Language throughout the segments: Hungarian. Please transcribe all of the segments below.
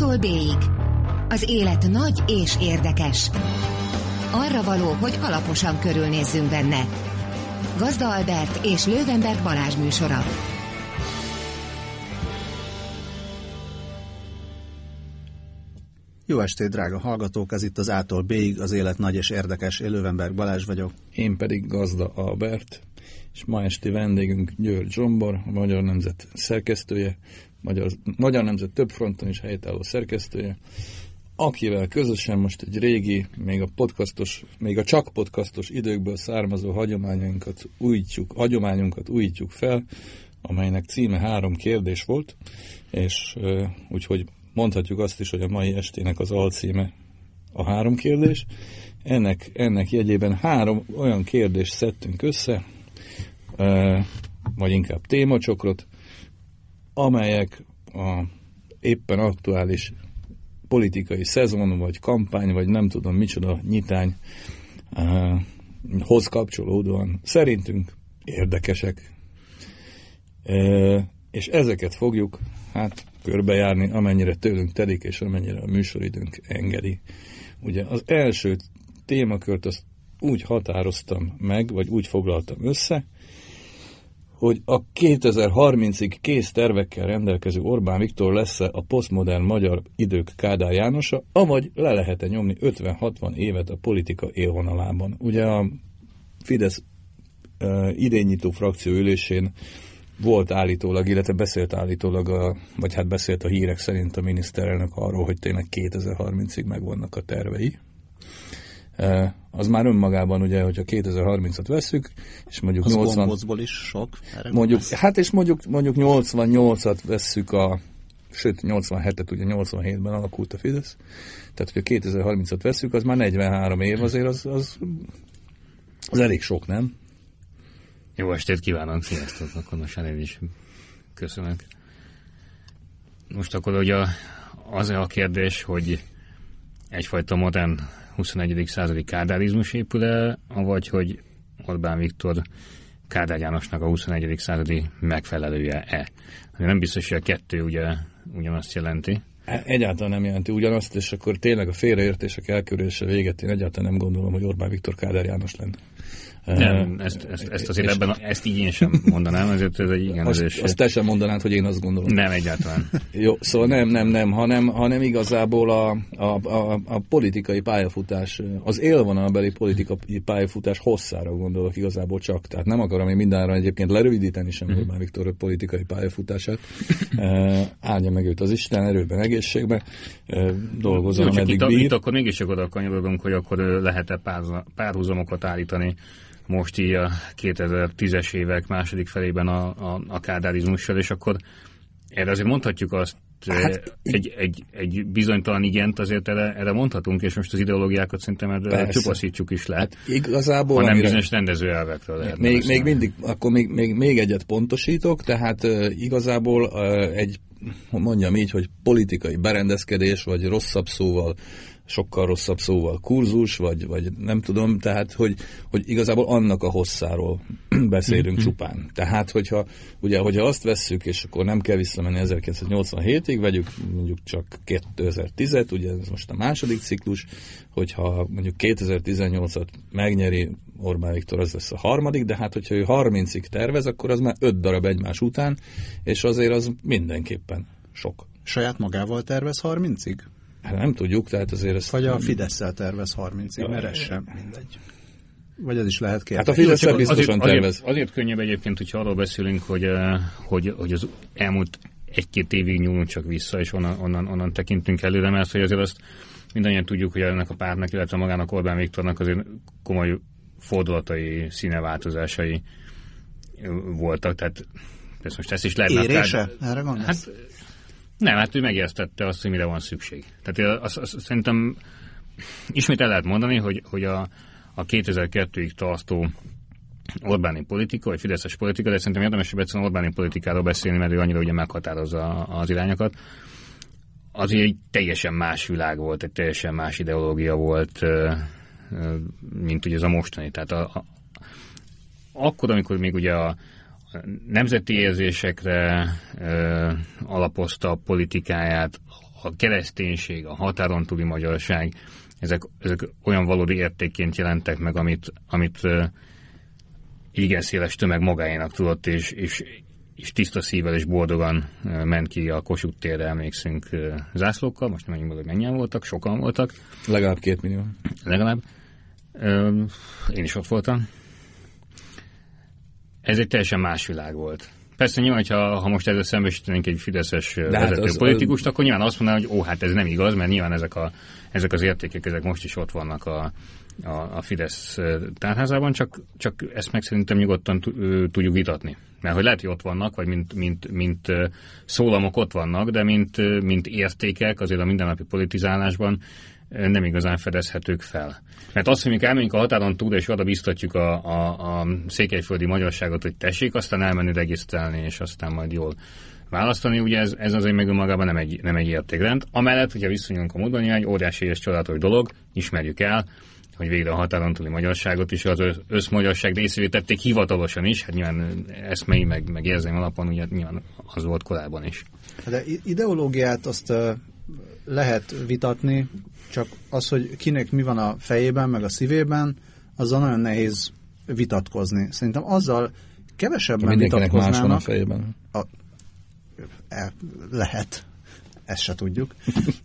A-tól B-ig. Az élet nagy és érdekes. Arra való, hogy alaposan körülnézzünk benne. Gazda Albert és Lővenberg Balázs műsora. Jó estét, drága hallgatók! Ez itt az A-tól B-ig, az élet nagy és érdekes. Én Lővenberg Balázs vagyok. Én pedig Gazda Albert, és ma esti vendégünk György Zsombor, a Magyar Nemzet szerkesztője, Magyar, Magyar Nemzet több fronton is helytálló szerkesztője, akivel közösen most egy régi, még a podcastos, még a csak podcastos időkből származó hagyományainkat újítjuk, hagyományunkat újítjuk fel, amelynek címe három kérdés volt, és úgyhogy mondhatjuk azt is, hogy a mai estének az alcíme a három kérdés. Ennek, ennek jegyében három olyan kérdést szedtünk össze, vagy inkább témacsokrot, amelyek a éppen aktuális politikai szezon, vagy kampány, vagy nem tudom micsoda nyitány uh, hoz kapcsolódóan szerintünk érdekesek. Uh, és ezeket fogjuk hát körbejárni, amennyire tőlünk telik, és amennyire a műsoridőnk engedi. Ugye az első témakört azt úgy határoztam meg, vagy úgy foglaltam össze, hogy a 2030-ig kész tervekkel rendelkező Orbán Viktor lesz -e a posztmodern magyar idők Kádár Jánosa, avagy le lehet-e nyomni 50-60 évet a politika élvonalában. Ugye a Fidesz uh, idényító frakció ülésén volt állítólag, illetve beszélt állítólag, a, vagy hát beszélt a hírek szerint a miniszterelnök arról, hogy tényleg 2030-ig megvannak a tervei az már önmagában ugye, hogyha 2030-at veszük, és mondjuk az 80... is sok. Mondjuk, hát és mondjuk, mondjuk 88-at vesszük a sőt 87-et, ugye 87-ben alakult a Fidesz, tehát hogyha 2030-at veszük, az már 43 év, azért az, az, az elég sok, nem? Jó estét kívánok, sziasztok, akkor most én is köszönök. Most akkor ugye az a kérdés, hogy egyfajta modern 21. századi kádárizmus épül el, vagy hogy Orbán Viktor Kádár Jánosnak a 21. századi megfelelője-e. Nem biztos, hogy a kettő ugye ugyanazt jelenti. Egyáltalán nem jelenti ugyanazt, és akkor tényleg a félreértések elkerülése véget én egyáltalán nem gondolom, hogy Orbán Viktor Kádár János lenne. Nem, ezt, ezt, ezt azért és ebben, ezt így én sem mondanám, ezért ez egy igen. Azt, azt te sem mondanád, hogy én azt gondolom. Nem, egyáltalán. Jó, szóval nem, nem, nem, hanem, hanem igazából a, a, a, a politikai pályafutás, az élvonalbeli politikai pályafutás hosszára gondolok igazából csak. Tehát nem akarom én mindenre egyébként lerövidíteni sem mm-hmm. Orbán Viktor politikai pályafutását. Áldja meg őt az Isten erőben, egészségben. Dolgozom, Jó, ameddig itt, bír. Itt akkor mégis oda kanyarodunk, hogy akkor lehet-e párhuzamokat állítani most így a 2010-es évek második felében a, a, a kádárizmussal, és akkor erre azért mondhatjuk azt, hát, egy, egy, egy bizonytalan igent azért erre, erre mondhatunk, és most az ideológiákat szerintem erre csupaszítjuk is le. Hát igazából... Ha nem amire, bizonyos rendezőelvekről lehet. Még, még mindig, akkor még, még, még egyet pontosítok, tehát uh, igazából uh, egy mondjam így, hogy politikai berendezkedés, vagy rosszabb szóval sokkal rosszabb szóval kurzus, vagy, vagy nem tudom, tehát hogy, hogy igazából annak a hosszáról beszélünk mm-hmm. csupán. Tehát, hogyha, ugye, hogyha azt vesszük, és akkor nem kell visszamenni 1987-ig, vegyük mondjuk csak 2010-et, ugye ez most a második ciklus, hogyha mondjuk 2018-at megnyeri Orbán Viktor, az lesz a harmadik, de hát hogyha ő 30-ig tervez, akkor az már 5 darab egymás után, és azért az mindenképpen sok. Saját magával tervez 30-ig? Hát nem tudjuk, tehát azért ezt... Vagy a Fidesz-szel tervez 30-ig, mert ez sem mindegy. Vagy ez is lehet kérdés. Hát a Fidesz biztosan azért, tervez. Azért, azért könnyebb egyébként, hogyha arról beszélünk, hogy, eh, hogy, hogy az elmúlt egy-két évig nyúlunk csak vissza, és onnan, onnan, onnan tekintünk előre, mert hogy azért azt mindannyian tudjuk, hogy ennek a pártnak, illetve magának Orbán Viktornak azért komoly fordulatai, színeváltozásai voltak, tehát ezt most ezt is lehet... Érése? Erre gondolsz? Hát nem, hát ő megértette azt, hogy mire van szükség. Tehát azt, azt, szerintem ismét el lehet mondani, hogy, hogy a, a 2002-ig tartó Orbáni politika, vagy Fideszes politika, de szerintem érdemes egyszerűen Orbáni politikáról beszélni, mert ő annyira ugye meghatározza az irányokat. Az egy teljesen más világ volt, egy teljesen más ideológia volt, mint ugye ez a mostani. Tehát a, a, akkor, amikor még ugye a, nemzeti érzésekre ö, alapozta a politikáját, a kereszténység, a határon túli magyarság, ezek, ezek olyan valódi értékként jelentek meg, amit, amit ö, igen széles tömeg magáénak tudott, és, és, és tiszta szívvel és boldogan ment ki a Kossuth térre, emlékszünk zászlókkal, most nem mondom, hogy mennyien voltak, sokan voltak. Legalább két millió. Legalább. Én is ott voltam. Ez egy teljesen más világ volt. Persze nyilván, ha, ha most ezzel szembesítenénk egy fideszes hát vezető az, politikust, akkor nyilván azt mondaná, hogy ó, hát ez nem igaz, mert nyilván ezek, a, ezek az értékek, ezek most is ott vannak a, a, a Fidesz tárházában, csak, csak ezt meg szerintem nyugodtan tudjuk vitatni. Mert hogy lehet, hogy ott vannak, vagy mint, mint, mint szólamok ott vannak, de mint, mint értékek azért a mindennapi politizálásban nem igazán fedezhetők fel. Mert azt, hogy mi elmegyünk a határon túl, és oda biztatjuk a, a, a székelyföldi magyarságot, hogy tessék, aztán elmenni regisztrálni, és aztán majd jól választani, ugye ez, ez azért meg önmagában nem egy, nem egy értékrend. Amellett, hogyha viszonyulunk a módon, egy óriási és csodálatos dolog, ismerjük el, hogy végre a határon túli magyarságot is az összmagyarság részévé tették hivatalosan is, hát nyilván eszmei meg, meg érzem alapon, ugye nyilván az volt korábban is. De ideológiát azt lehet vitatni, csak az, hogy kinek mi van a fejében, meg a szívében, azzal nagyon nehéz vitatkozni. Szerintem azzal kevesebben vitatkoznának. más van a fejében. A, e, lehet ezt se tudjuk.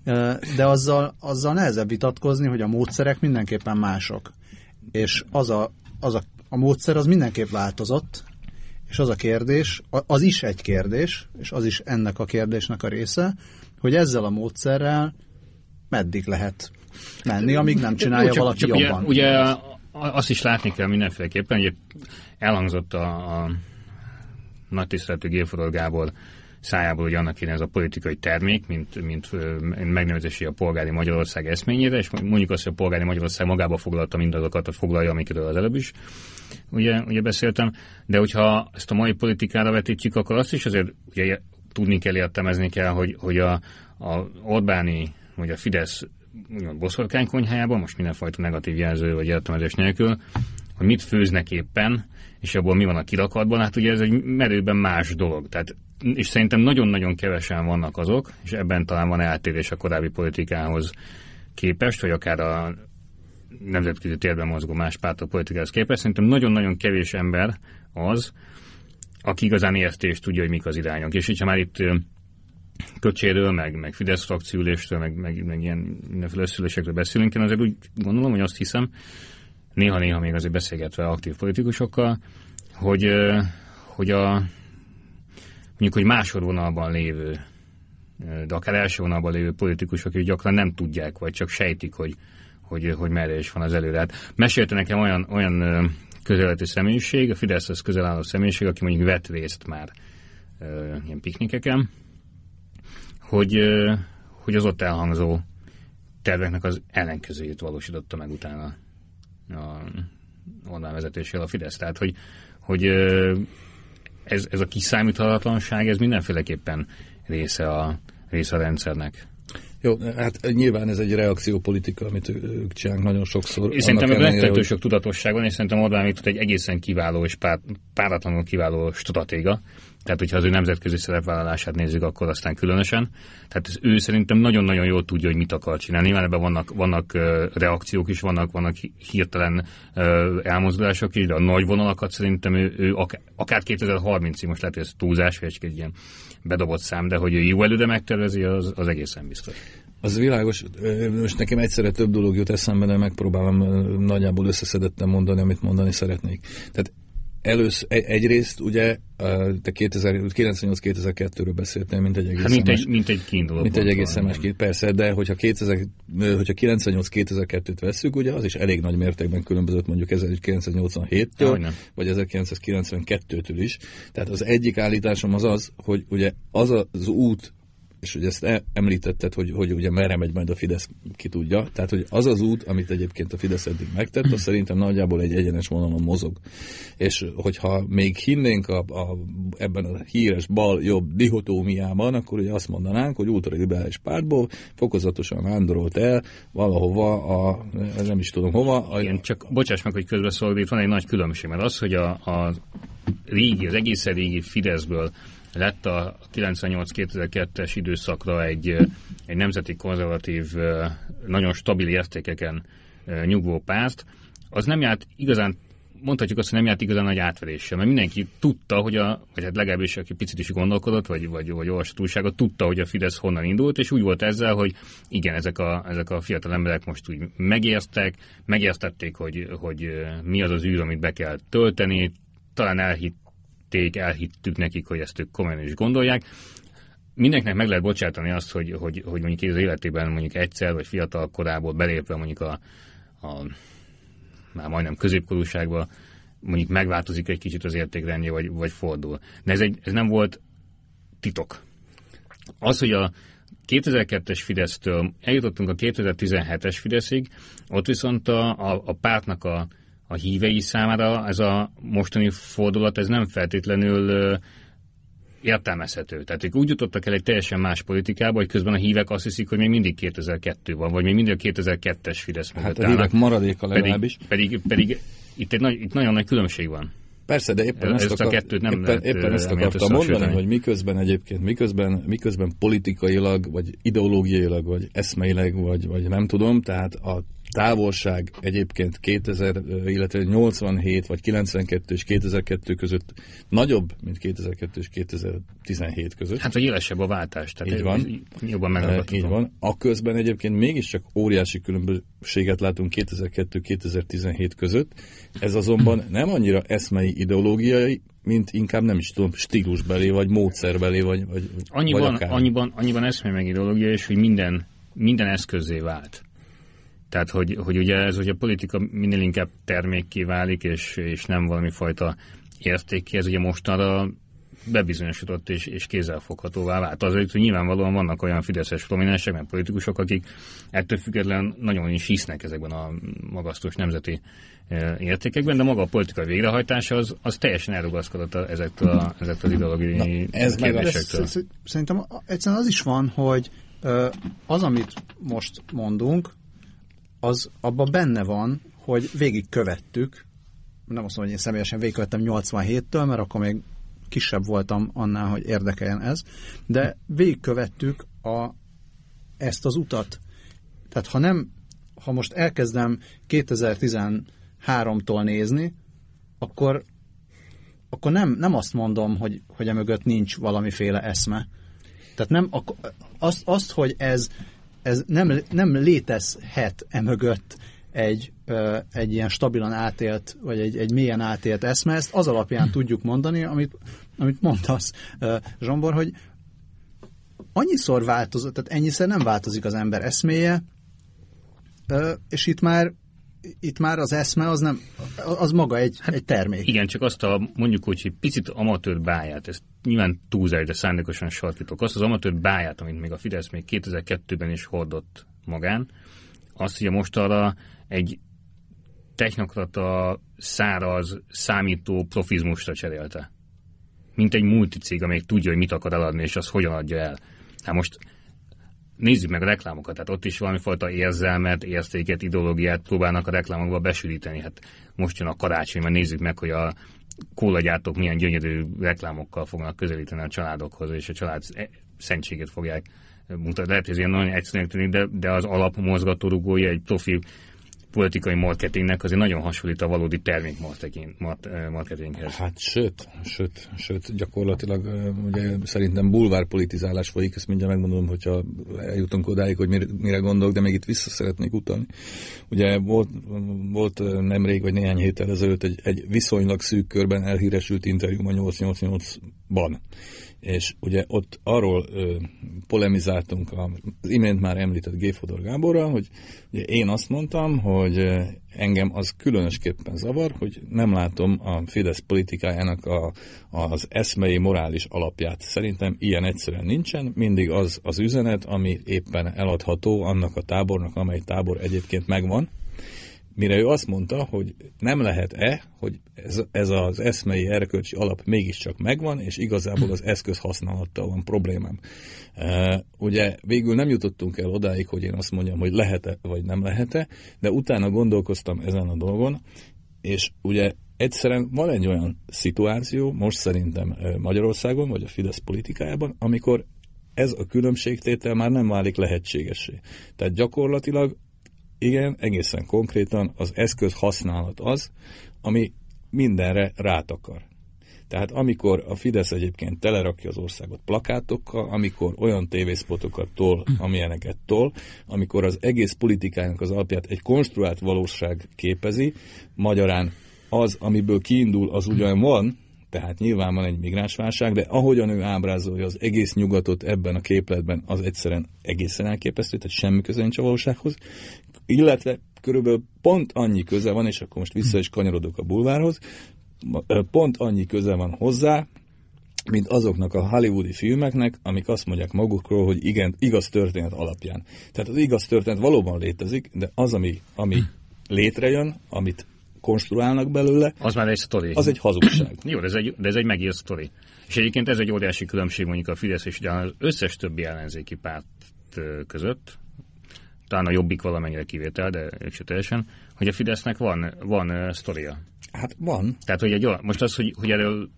De azzal, azzal nehezebb vitatkozni, hogy a módszerek mindenképpen mások. És az a, az a, a módszer az mindenképp változott, és az a kérdés, az is egy kérdés, és az is ennek a kérdésnek a része, hogy ezzel a módszerrel meddig lehet menni, amíg nem csinálja csak, valaki csak jobban. Ugye, ugye azt is látni kell mindenféleképpen, hogy elhangzott a, a nagy tiszteletű Géforod Gábor szájából, hogy annak kéne ez a politikai termék, mint, mint megnevezési a polgári Magyarország eszményére, és mondjuk azt, hogy a polgári Magyarország magába foglalta mindazokat, hogy foglalja, amikről az előbb is ugye, ugye beszéltem, de hogyha ezt a mai politikára vetítjük, akkor azt is azért ugye, tudni kell, értelmezni kell, hogy, hogy a, a Orbáni, vagy a Fidesz boszorkánykonyhájában, most mindenfajta negatív jelző vagy értelmezés nélkül, hogy mit főznek éppen, és abból mi van a kirakatban, hát ugye ez egy merőben más dolog. Tehát és szerintem nagyon-nagyon kevesen vannak azok, és ebben talán van eltérés a korábbi politikához képest, vagy akár a nemzetközi térben mozgó más pártok politikához képest. Szerintem nagyon-nagyon kevés ember az, aki igazán érti és tudja, hogy mik az irányok. És hogyha már itt köcséről, meg, meg Fidesz frakciüléstől, meg, meg, meg ilyen mindenféle összülésekről beszélünk, én azért úgy gondolom, hogy azt hiszem, néha-néha még azért beszélgetve aktív politikusokkal, hogy, hogy a mondjuk, hogy másodvonalban lévő, de akár első vonalban lévő politikusok, akik gyakran nem tudják, vagy csak sejtik, hogy, hogy, hogy merre is van az előre. Hát mesélte nekem olyan, olyan közeleti személyiség, a Fideszhez közel álló személyiség, aki mondjuk vett részt már ilyen piknikeken, hogy, hogy az ott elhangzó terveknek az ellenkezőjét valósította meg utána a Orbán vezetésével a Fidesz. Tehát, hogy, hogy ez, ez a kiszámíthatatlanság, ez mindenféleképpen része a, része a rendszernek. Jó, hát nyilván ez egy reakciópolitika, amit ők csinálnak nagyon sokszor. És szerintem ebben hogy... sok tudatosság van, és szerintem Orbán Viktor egy egészen kiváló és pár, páratlanul kiváló stratéga, tehát, hogyha az ő nemzetközi szerepvállalását nézzük, akkor aztán különösen. Tehát ő szerintem nagyon-nagyon jól tudja, hogy mit akar csinálni. Nyilván ebben vannak, vannak reakciók is, vannak, vannak hirtelen elmozdulások is, de a nagy vonalakat szerintem ő, ő akár, akár 2030-ig, most lehet, hogy ez túlzás, vagy egy ilyen bedobott szám, de hogy ő jó előre megtervezi, az, az egészen biztos. Az világos, most nekem egyszerre több dolog jut eszembe, de megpróbálom nagyjából összeszedetten mondani, amit mondani szeretnék. Tehát először, egyrészt ugye te 98-2002-ről beszéltél, mint egy egész hát, mint, egy, mint egy kiinduló Mint egy egész szemes két, persze, de hogyha, 2000, hogyha 98-2002-t veszük, ugye az is elég nagy mértékben különbözött mondjuk 1987-től, vagy 1992-től is. Tehát az egyik állításom az az, hogy ugye az az út, és hogy ezt e- említetted, hogy, hogy ugye merre megy majd a Fidesz, ki tudja. Tehát, hogy az az út, amit egyébként a Fidesz eddig megtett, az szerintem nagyjából egy egyenes vonalon mozog. És hogyha még hinnénk a, a, ebben a híres bal-jobb dihotómiában, akkor ugye azt mondanánk, hogy ultraliberális pártból fokozatosan vándorolt el valahova, a, nem is tudom hova. A, Igen, csak bocsáss meg, hogy közbeszólok, itt van egy nagy különbség, mert az, hogy a, a régi, az egészen régi Fideszből lett a 98-2002-es időszakra egy, egy nemzeti konzervatív, nagyon stabil értékeken nyugvó párt, az nem járt igazán mondhatjuk azt, hogy nem járt igazán nagy átveréssel, mert mindenki tudta, hogy a, vagy hát legalábbis aki picit is gondolkodott, vagy, vagy, vagy olvasott újságot, tudta, hogy a Fidesz honnan indult, és úgy volt ezzel, hogy igen, ezek a, ezek a fiatal emberek most úgy megértek, megértették, hogy, hogy mi az az űr, amit be kell tölteni, talán elhitték, elhittük nekik, hogy ezt ők komolyan is gondolják, mindenkinek meg lehet bocsátani azt, hogy, hogy, hogy mondjuk az életében mondjuk egyszer, vagy fiatal korából belépve mondjuk a, a már majdnem középkorúságban mondjuk megváltozik egy kicsit az értékrendje, vagy, vagy fordul. De ez, egy, ez nem volt titok. Az, hogy a 2002-es Fidesztől eljutottunk a 2017-es Fideszig, ott viszont a, a, a pártnak a, a hívei számára ez a mostani fordulat, ez nem feltétlenül értelmezhető. Tehát ők úgy jutottak el egy teljesen más politikába, hogy közben a hívek azt hiszik, hogy még mindig 2002 van, vagy még mindig a 2002-es Fidesz mögött Hát a hívek maradéka legalábbis. Pedig, pedig, pedig itt, egy nagy, itt nagyon nagy különbség van. Persze, de éppen ez, ezt, akar, a kettőt nem éppen, lehet, éppen ezt akartam mondani, hogy miközben egyébként, miközben, miközben politikailag, vagy ideológiailag, vagy eszmeileg, vagy, vagy nem tudom, tehát a távolság egyébként 2000, illetve 87 vagy 92 és 2002 között nagyobb, mint 2002 és 2017 között. Hát, hogy élesebb a váltás. Tehát így van. Jobban megragadhatom. Így van. A közben egyébként mégiscsak óriási különbséget látunk 2002-2017 között. Ez azonban nem annyira eszmei ideológiai, mint inkább nem is tudom, stílusbeli, vagy módszerbeli, vagy, vagy, annyiban, vagy akár. annyiban, annyiban eszmei meg ideológia, és hogy minden, minden eszközé vált. Tehát, hogy, hogy ugye ez, hogy a politika minél inkább termékké válik, és, és nem valami fajta értékké, ez ugye mostanra bebizonyosodott és, és kézzelfoghatóvá vált. Azért, hogy nyilvánvalóan vannak olyan fideszes prominensek, meg politikusok, akik ettől független nagyon is hisznek ezekben a magasztos nemzeti e, értékekben, de maga a politikai végrehajtása az, az teljesen elrugaszkodott ezektől, a, ezektől az ideológiai ez kérdésektől. Szerintem egyszerűen az is van, hogy az, amit most mondunk, az abban benne van, hogy végigkövettük, nem azt mondom, hogy én személyesen végigkövettem 87-től, mert akkor még kisebb voltam annál, hogy érdekeljen ez, de végigkövettük a, ezt az utat. Tehát ha nem, ha most elkezdem 2013-tól nézni, akkor, akkor nem, nem azt mondom, hogy, hogy emögött nincs valamiféle eszme. Tehát nem, azt, azt hogy ez ez nem, nem létezhet emögött egy, egy ilyen stabilan átélt, vagy egy, egy mélyen átélt eszme, ezt az alapján tudjuk mondani, amit, amit mondasz, Zsombor, hogy annyiszor változott, tehát ennyiszer nem változik az ember eszméje, és itt már itt már az eszme az nem, az maga egy, hát, egy termék. Igen, csak azt a mondjuk úgy, hogy picit amatőr báját, ezt nyilván túlzás, de szándékosan sarkítok, azt az amatőr báját, amit még a Fidesz még 2002-ben is hordott magán, azt ugye most arra egy technokrata, száraz, számító profizmusra cserélte. Mint egy multicég, amelyik tudja, hogy mit akar eladni, és azt hogyan adja el. Hát most nézzük meg a reklámokat, tehát ott is valami fajta érzelmet, értéket, ideológiát próbálnak a reklámokba besűríteni. Hát most jön a karácsony, mert nézzük meg, hogy a kólagyártók milyen gyönyörű reklámokkal fognak közelíteni a családokhoz, és a család szentséget fogják mutatni. Lehet, hogy ez ilyen nagyon egyszerűen tűnik, de, de az alapmozgatórugója egy profi politikai marketingnek azért nagyon hasonlít a valódi termék marketinghez. Hát sőt, sőt, sőt, gyakorlatilag ugye szerintem bulvárpolitizálás folyik, ezt mindjárt megmondom, hogyha eljutunk odáig, hogy mire, mire gondolok, de még itt vissza szeretnék utalni. Ugye volt, volt nemrég, vagy néhány héttel ezelőtt egy, egy viszonylag szűk körben elhíresült interjú a 888-ban és ugye ott arról ö, polemizáltunk az imént már említett G. Fodor Gáborral, hogy ugye én azt mondtam, hogy engem az különösképpen zavar, hogy nem látom a Fidesz politikájának a, az eszmei morális alapját. Szerintem ilyen egyszerűen nincsen, mindig az az üzenet, ami éppen eladható annak a tábornak, amely tábor egyébként megvan, Mire ő azt mondta, hogy nem lehet-e, hogy ez, ez az eszmei erkölcsi alap mégiscsak megvan, és igazából az eszköz használattal van problémám. Uh, ugye végül nem jutottunk el odáig, hogy én azt mondjam, hogy lehet-e vagy nem lehet-e, de utána gondolkoztam ezen a dolgon, és ugye egyszerűen van egy olyan szituáció, most szerintem Magyarországon, vagy a Fidesz politikájában, amikor ez a különbségtétel már nem válik lehetségessé. Tehát gyakorlatilag, igen, egészen konkrétan az eszköz használat az, ami mindenre rátakar. Tehát amikor a Fidesz egyébként telerakja az országot plakátokkal, amikor olyan tévészpotokat tol, amilyeneket tol, amikor az egész politikának az alapját egy konstruált valóság képezi, magyarán az, amiből kiindul, az ugyan van, tehát nyilván van egy migránsválság, de ahogyan ő ábrázolja az egész nyugatot ebben a képletben, az egyszerűen egészen elképesztő, tehát semmi köze nincs a valósághoz, illetve körülbelül pont annyi köze van, és akkor most vissza is kanyarodok a bulvárhoz, pont annyi köze van hozzá, mint azoknak a hollywoodi filmeknek, amik azt mondják magukról, hogy igen, igaz történet alapján. Tehát az igaz történet valóban létezik, de az, ami, ami létrejön, amit konstruálnak belőle, az már egy sztori. Az egy hazugság. Jó, de ez egy, de ez egy megírt sztori. És egyébként ez egy óriási különbség mondjuk a Fidesz és az összes többi ellenzéki párt között, talán a Jobbik valamennyire kivétel, de ők se teljesen, hogy a Fidesznek van, van uh, sztoria. Hát van. Tehát, hogy egy, most az, hogy, hogy erről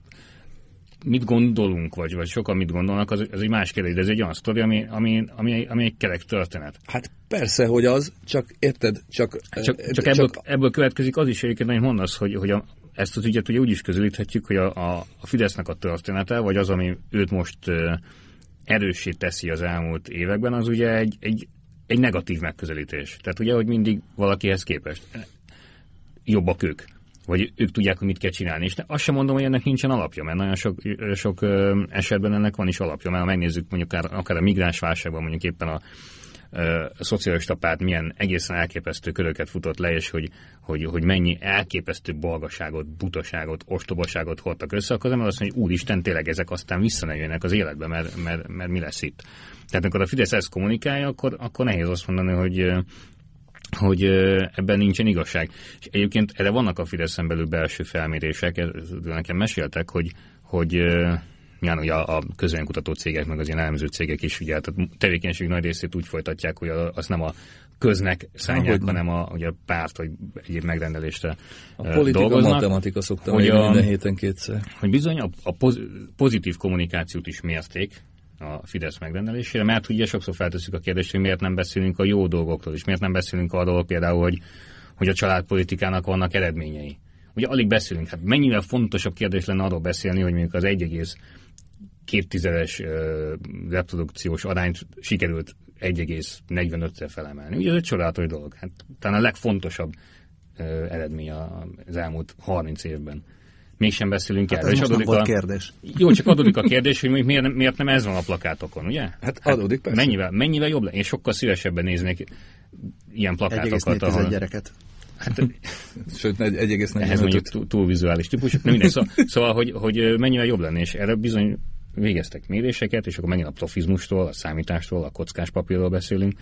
mit gondolunk, vagy, vagy sokan mit gondolnak, az, az egy más kérdés, de ez egy olyan sztori, ami, ami, ami, ami egy kerek történet. Hát persze, hogy az, csak érted, csak... Hát csak, csak, csak ebből, ebből következik az is egyébként, hogy mondasz, hogy, hogy a, ezt az ügyet ugye úgy is közelíthetjük, hogy a, a, a Fidesznek a története, vagy az, ami őt most erőssé teszi az elmúlt években, az ugye egy, egy, egy negatív megközelítés. Tehát ugye, hogy mindig valakihez képest jobbak ők vagy ők tudják, hogy mit kell csinálni. És azt sem mondom, hogy ennek nincsen alapja, mert nagyon sok, sok esetben ennek van is alapja, mert ha megnézzük mondjuk akár, akár a migráns válságban, mondjuk éppen a, a szocialista párt milyen egészen elképesztő köröket futott le, és hogy, hogy, hogy mennyi elképesztő balgaságot, butaságot, ostobaságot hordtak össze, akkor nem azt mondja, hogy úristen, tényleg ezek aztán vissza ne jönnek az életbe, mert, mert, mert mi lesz itt. Tehát amikor a Fidesz ezt kommunikálja, akkor, akkor nehéz azt mondani, hogy hogy ebben nincsen igazság. És egyébként erre vannak a Fideszen belül belső felmérések, nekem meséltek, hogy, hogy nyilván ugye a, a közönkutató cégek, meg az ilyen elemző cégek is ugye, tehát tevékenység nagy részét úgy folytatják, hogy az nem a köznek szánják, hanem a, ugye a párt, vagy egyéb megrendelésre A politika, dolgoznak, matematika szoktam hogy a, minden héten kétszer. Hogy bizony a, a pozitív kommunikációt is mérték, a Fidesz megrendelésére, mert ugye sokszor feltesszük a kérdést, hogy miért nem beszélünk a jó dolgokról, és miért nem beszélünk arról például, hogy, hogy a családpolitikának vannak eredményei. Ugye alig beszélünk, hát mennyivel fontosabb kérdés lenne arról beszélni, hogy mondjuk az 1,2-es reprodukciós arányt sikerült 1,45-re felemelni. Ugye ez egy csodálatos dolog. Hát talán a legfontosabb eredmény az elmúlt 30 évben mégsem beszélünk hát erről. Ez most volt a... kérdés. Jó, csak adódik a kérdés, hogy miért, miért nem ez van a plakátokon, ugye? Hát, hát adódik, persze. Mennyivel, mennyivel jobb lenne? Én sokkal szívesebben néznék ilyen plakátokat. Ahol... gyereket. Hát, Sőt, 1,45. Ez mondjuk túl, túl vizuális típus. Nem mindegy, szóval, szóval hogy, hogy mennyivel jobb lenne, és erre bizony végeztek méréseket, és akkor megint a profizmustól, a számítástól, a kockás papírról beszélünk,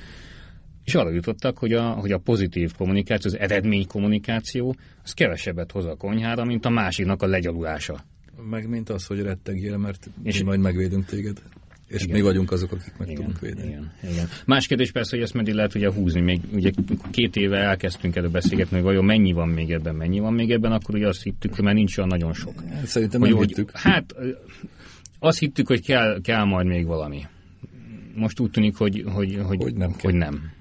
és arra jutottak, hogy a, hogy a pozitív kommunikáció, az eredmény kommunikáció, az kevesebbet hoz a konyhára, mint a másiknak a legyalulása. Meg mint az, hogy rettegjél, mert és mi majd megvédünk téged. És igen. mi vagyunk azok, akik meg igen, tudunk védeni. Igen, igen. Más kérdés persze, hogy ezt meddig lehet ugye húzni. Még ugye két éve elkezdtünk erről beszélgetni, hogy vajon mennyi van még ebben, mennyi van még ebben, akkor ugye azt hittük, hogy már nincs olyan nagyon sok. Szerintem hogy, hogy. Hát azt hittük, hogy kell, kell majd még valami. Most úgy tűnik, hogy, hogy, hogy, hogy nem. Hogy nem.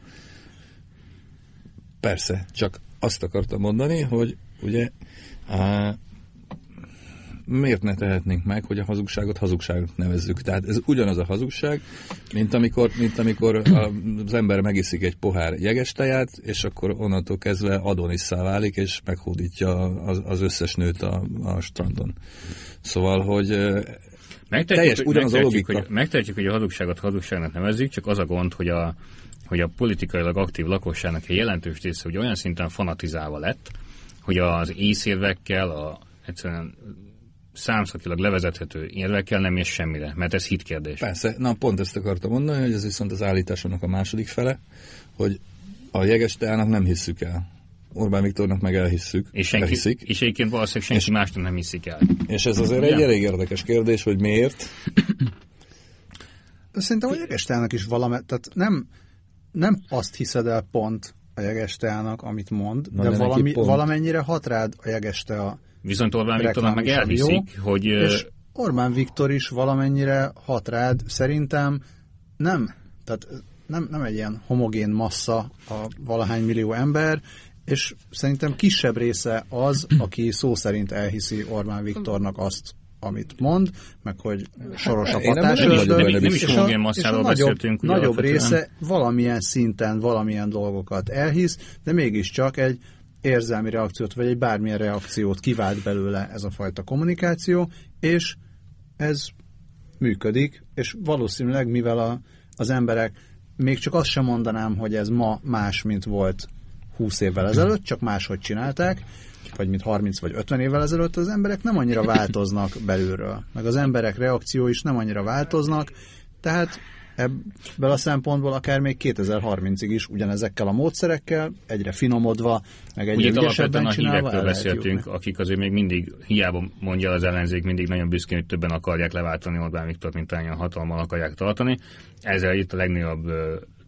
Persze, csak azt akartam mondani, hogy ugye á, miért ne tehetnénk meg, hogy a hazugságot hazugságot nevezzük. Tehát ez ugyanaz a hazugság, mint amikor, mint amikor az ember megiszik egy pohár jegesteját, és akkor onnantól kezdve adonisszá válik, és meghódítja az, az összes nőt a, a strandon. Szóval, hogy Megtehetjük, teljes, ugyanaz a logika. Hogy, megtehetjük, hogy a hazugságot hazugságnak nevezzük, csak az a gond, hogy a, hogy a politikailag aktív lakosságnak egy jelentős része hogy olyan szinten fanatizálva lett, hogy az észérvekkel, a egyszerűen számszakilag levezethető érvekkel nem ér semmire, mert ez hitkérdés. Persze, na pont ezt akartam mondani, hogy ez viszont az állításomnak a második fele, hogy a jeges teának nem hisszük el. Orbán Viktornak meg elhisszük. És, senki, elhiszik. és egyébként valószínűleg senki és, másnak nem hiszik el. És ez azért egy elég érdekes kérdés, hogy miért. Szerintem a jegestának is valami, tehát nem, nem azt hiszed el pont a jegestának, amit mond, Na, de, de valami, valamennyire hat rád a jegeste a Viszont Orbán Viktornak meg elviszik, jó, hogy És Orbán Viktor is valamennyire hat rád. Szerintem nem, tehát nem, nem egy ilyen homogén massza a valahány millió ember, és szerintem kisebb része az, aki szó szerint elhiszi Orbán Viktornak azt, amit mond, meg hogy soros a patás nem ördög, benne nem is és a- homogén és a masszáról nagyobb, beszéltünk, ugye nagyobb alapvetően. része valamilyen szinten valamilyen dolgokat elhisz, de mégiscsak egy érzelmi reakciót, vagy egy bármilyen reakciót kivált belőle ez a fajta kommunikáció, és ez működik, és valószínűleg, mivel a, az emberek, még csak azt sem mondanám, hogy ez ma más, mint volt 20 évvel ezelőtt, csak máshogy csinálták, vagy mint 30 vagy 50 évvel ezelőtt, az emberek nem annyira változnak belülről. Meg az emberek reakció is nem annyira változnak, tehát ebből a szempontból akár még 2030-ig is ugyanezekkel a módszerekkel, egyre finomodva, meg egyre Ugye ügyesebben a csinálva lehet beszéltünk, jutni. akik azért még mindig, hiába mondja az ellenzék, mindig nagyon büszkén, hogy többen akarják leváltani Orbán Viktort, mint annyian hatalmal akarják tartani. Ezzel itt a legnagyobb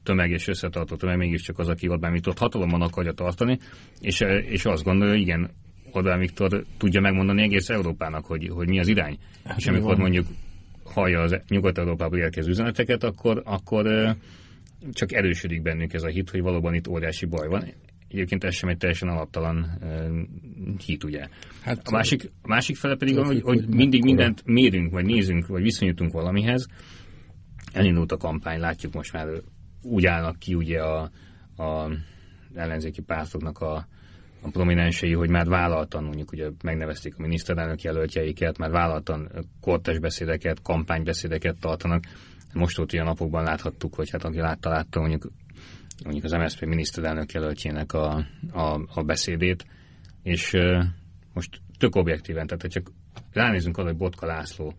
tömeg és összetartó tömeg mégiscsak az, aki Orbán Viktort hatalommal akarja tartani, és, ö, és azt gondolja, hogy igen, Orbán Viktor tudja megmondani egész Európának, hogy, hogy mi az irány. Hát, és amikor van. mondjuk hallja az Nyugat-Európából érkező üzeneteket, akkor, akkor ö, csak erősödik bennünk ez a hit, hogy valóban itt óriási baj van. Egyébként ez sem egy teljesen alaptalan uh, hit, ugye. Hát, a, másik, a másik fele pedig, hogy, hogy mindig mindent mérünk, vagy nézünk, vagy viszonyítunk valamihez. Elindult a kampány, látjuk most már úgy állnak ki ugye a, a ellenzéki pártoknak a, a prominensei, hogy már vállaltan, mondjuk ugye megnevezték a miniszterelnök jelöltjeiket, már vállaltan kortes beszédeket, kampánybeszédeket tartanak. Most ott ilyen napokban láthattuk, hogy hát aki látta, látta mondjuk, mondjuk az MSZP miniszterelnök jelöltjének a, a, a beszédét, és most tök objektíven, tehát ha csak ránézünk arra, hogy Botka László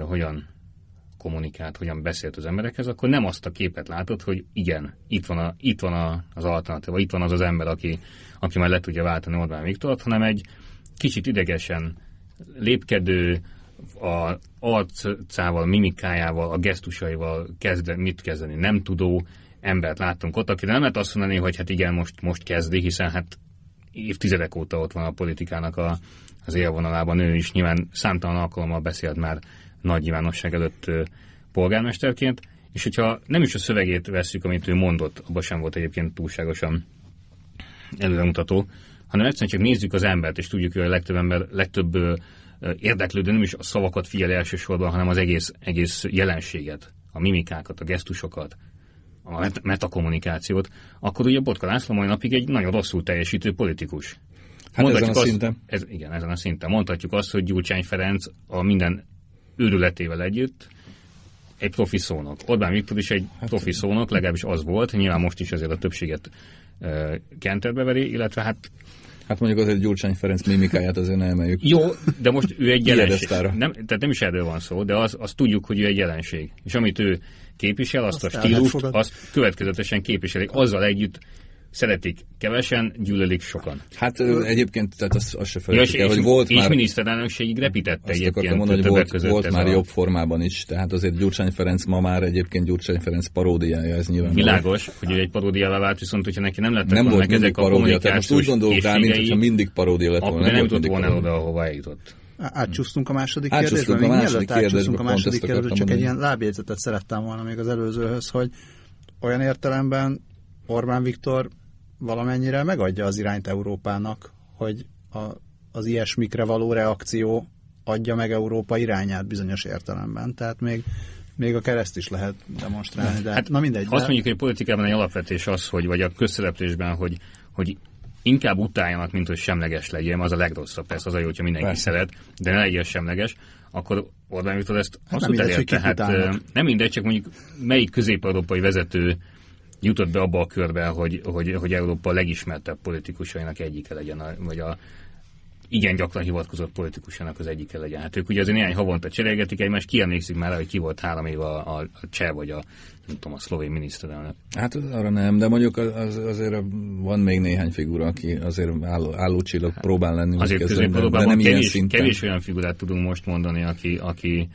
hogyan kommunikált, hogyan beszélt az emberekhez, akkor nem azt a képet látod, hogy igen, itt van, a, itt van a, az alternatíva, itt van az az ember, aki, aki már le tudja váltani Orbán Viktort, hanem egy kicsit idegesen lépkedő, a arcával, mimikájával, a gesztusaival kezde, mit kezdeni nem tudó embert láttunk ott, akire nem lehet azt mondani, hogy hát igen, most, most kezdi, hiszen hát évtizedek óta ott van a politikának a, az élvonalában, ő is nyilván számtalan alkalommal beszélt már nagy nyilvánosság előtt polgármesterként, és hogyha nem is a szövegét vesszük, amit ő mondott, abban sem volt egyébként túlságosan előremutató, hanem egyszerűen csak nézzük az embert, és tudjuk, hogy a legtöbb ember, legtöbb érdeklődő nem is a szavakat figyel elsősorban, hanem az egész, egész jelenséget, a mimikákat, a gesztusokat, a met- metakommunikációt, akkor ugye Botka László mai napig egy nagyon rosszul teljesítő politikus. Hát ezen a azt, szinten. Ez, igen, ezen a szinten. Mondhatjuk azt, hogy Gyurcsány Ferenc a minden őrületével együtt egy profi szónok. Orbán Viktor is egy hát, profi szónok, legalábbis az volt, nyilván most is azért a többséget uh, kenterbe veri, illetve hát Hát mondjuk azért Gyurcsány Ferenc mimikáját azért ne emeljük. jó, de most ő egy jelenség. Nem, tehát nem is erről van szó, de az, azt tudjuk, hogy ő egy jelenség. És amit ő képvisel, azt, Azt a stílust, azt következetesen képviseli. Azzal együtt szeretik kevesen, gyűlölik sokan. Hát egyébként, tehát azt, azt se Ja, és, felejtsük el, és, hogy volt és már... miniszterelnökségig repítette Azt egyébként mondani, hogy volt, között volt már a- jobb formában is, tehát azért Gyurcsány Ferenc ma már egyébként Gyurcsány Ferenc paródiája, ez nyilván. Világos, hogy ő egy paródiává vált, viszont hogyha neki nem lettek Nem volt ezek a paródia, tehát most úgy kommunikációs gondolok rá, mint hogyha mindig paródia lett akkor volna. nem volt jutott volna oda, ahova eljutott. Átcsúsztunk a második Átcsúsztunk kérdésbe. a Még második mielőtt átcsúsztunk a második kérdésbe, csak egy ilyen lábjegyzetet szerettem volna még az előzőhöz, hogy olyan értelemben Orbán Viktor valamennyire megadja az irányt Európának, hogy a, az ilyesmikre való reakció adja meg Európa irányát bizonyos értelemben. Tehát még, még a kereszt is lehet demonstrálni. De, hát, na mindegy. Azt de- mondjuk, hogy a politikában egy alapvetés az, hogy, vagy a közszereplésben, hogy, hogy inkább utáljanak, mint hogy semleges legyen, az a legrosszabb, persze az a jó, hogyha mindenki Persze. szeret, de ne legyen semleges, akkor Orbán Viktor ezt Hát abszolút elérte. Hát ö, nem mindegy, csak mondjuk melyik közép-európai vezető jutott be abba a körbe, hogy, hogy, hogy Európa legismertebb politikusainak egyike legyen, a- vagy a igen gyakran hivatkozott politikusának az egyike legyen. Hát ők ugye azért néhány havonta cserélgetik egymást, ki emlékszik már, hogy ki volt három év a, a, a cseh vagy a, nem tudom, a szlovén miniszterelnök. Hát arra nem, de mondjuk az, az, azért van még néhány figura, aki azért álló, állócsillag próbál lenni. Azért nem kevés, szinten. kevés olyan figurát tudunk most mondani, aki, aki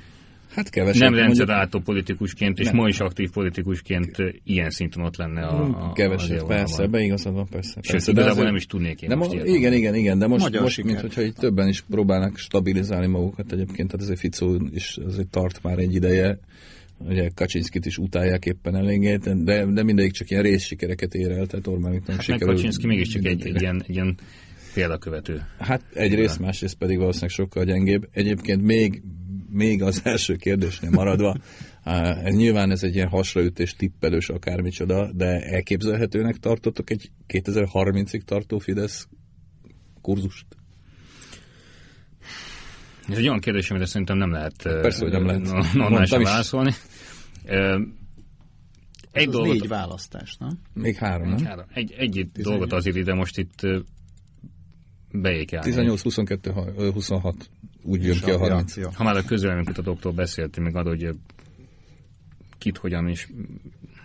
Hát kevesebb. Nem rendszerváltó politikusként, és nem. ma is aktív politikusként ilyen szinten ott lenne a, a Kevesebb, persze, beigazad van, persze. Sőt, persze igazából azért, nem is tudnék én de most mo- Igen, igen, igen, de most, Magyar most siker. mint hogyha így többen is próbálnak stabilizálni magukat egyébként, tehát azért Ficó is azért tart már egy ideje, ugye Kaczynszkit is utálják éppen eléggé, de, de mindegyik csak ilyen részsikereket ér el, tehát nem Hát sikerül. Kaczynszki mégiscsak egy, egy, ilyen, egy ilyen példakövető. Hát egyrészt, másrészt pedig valószínűleg sokkal gyengébb. Egyébként még, még az első kérdésnél maradva, ez nyilván ez egy ilyen hasraütés, tippelős akármicsoda, de elképzelhetőnek tartotok egy 2030-ig tartó Fidesz kurzust? Ez egy olyan kérdés, amire szerintem nem lehet Persze, hogy nem lehet. normálisan is. válaszolni. Egy Ez dolgot, négy választás, nem? Még három, nem? Három. egy, egy itt dolgot azért ide most itt beékelni. 18, 22, ha- ö, 26. Úgy jön ki a 30. Ja, Ha már a közvéleménykutatóktól beszéltünk, meg arról, hogy kit, hogyan és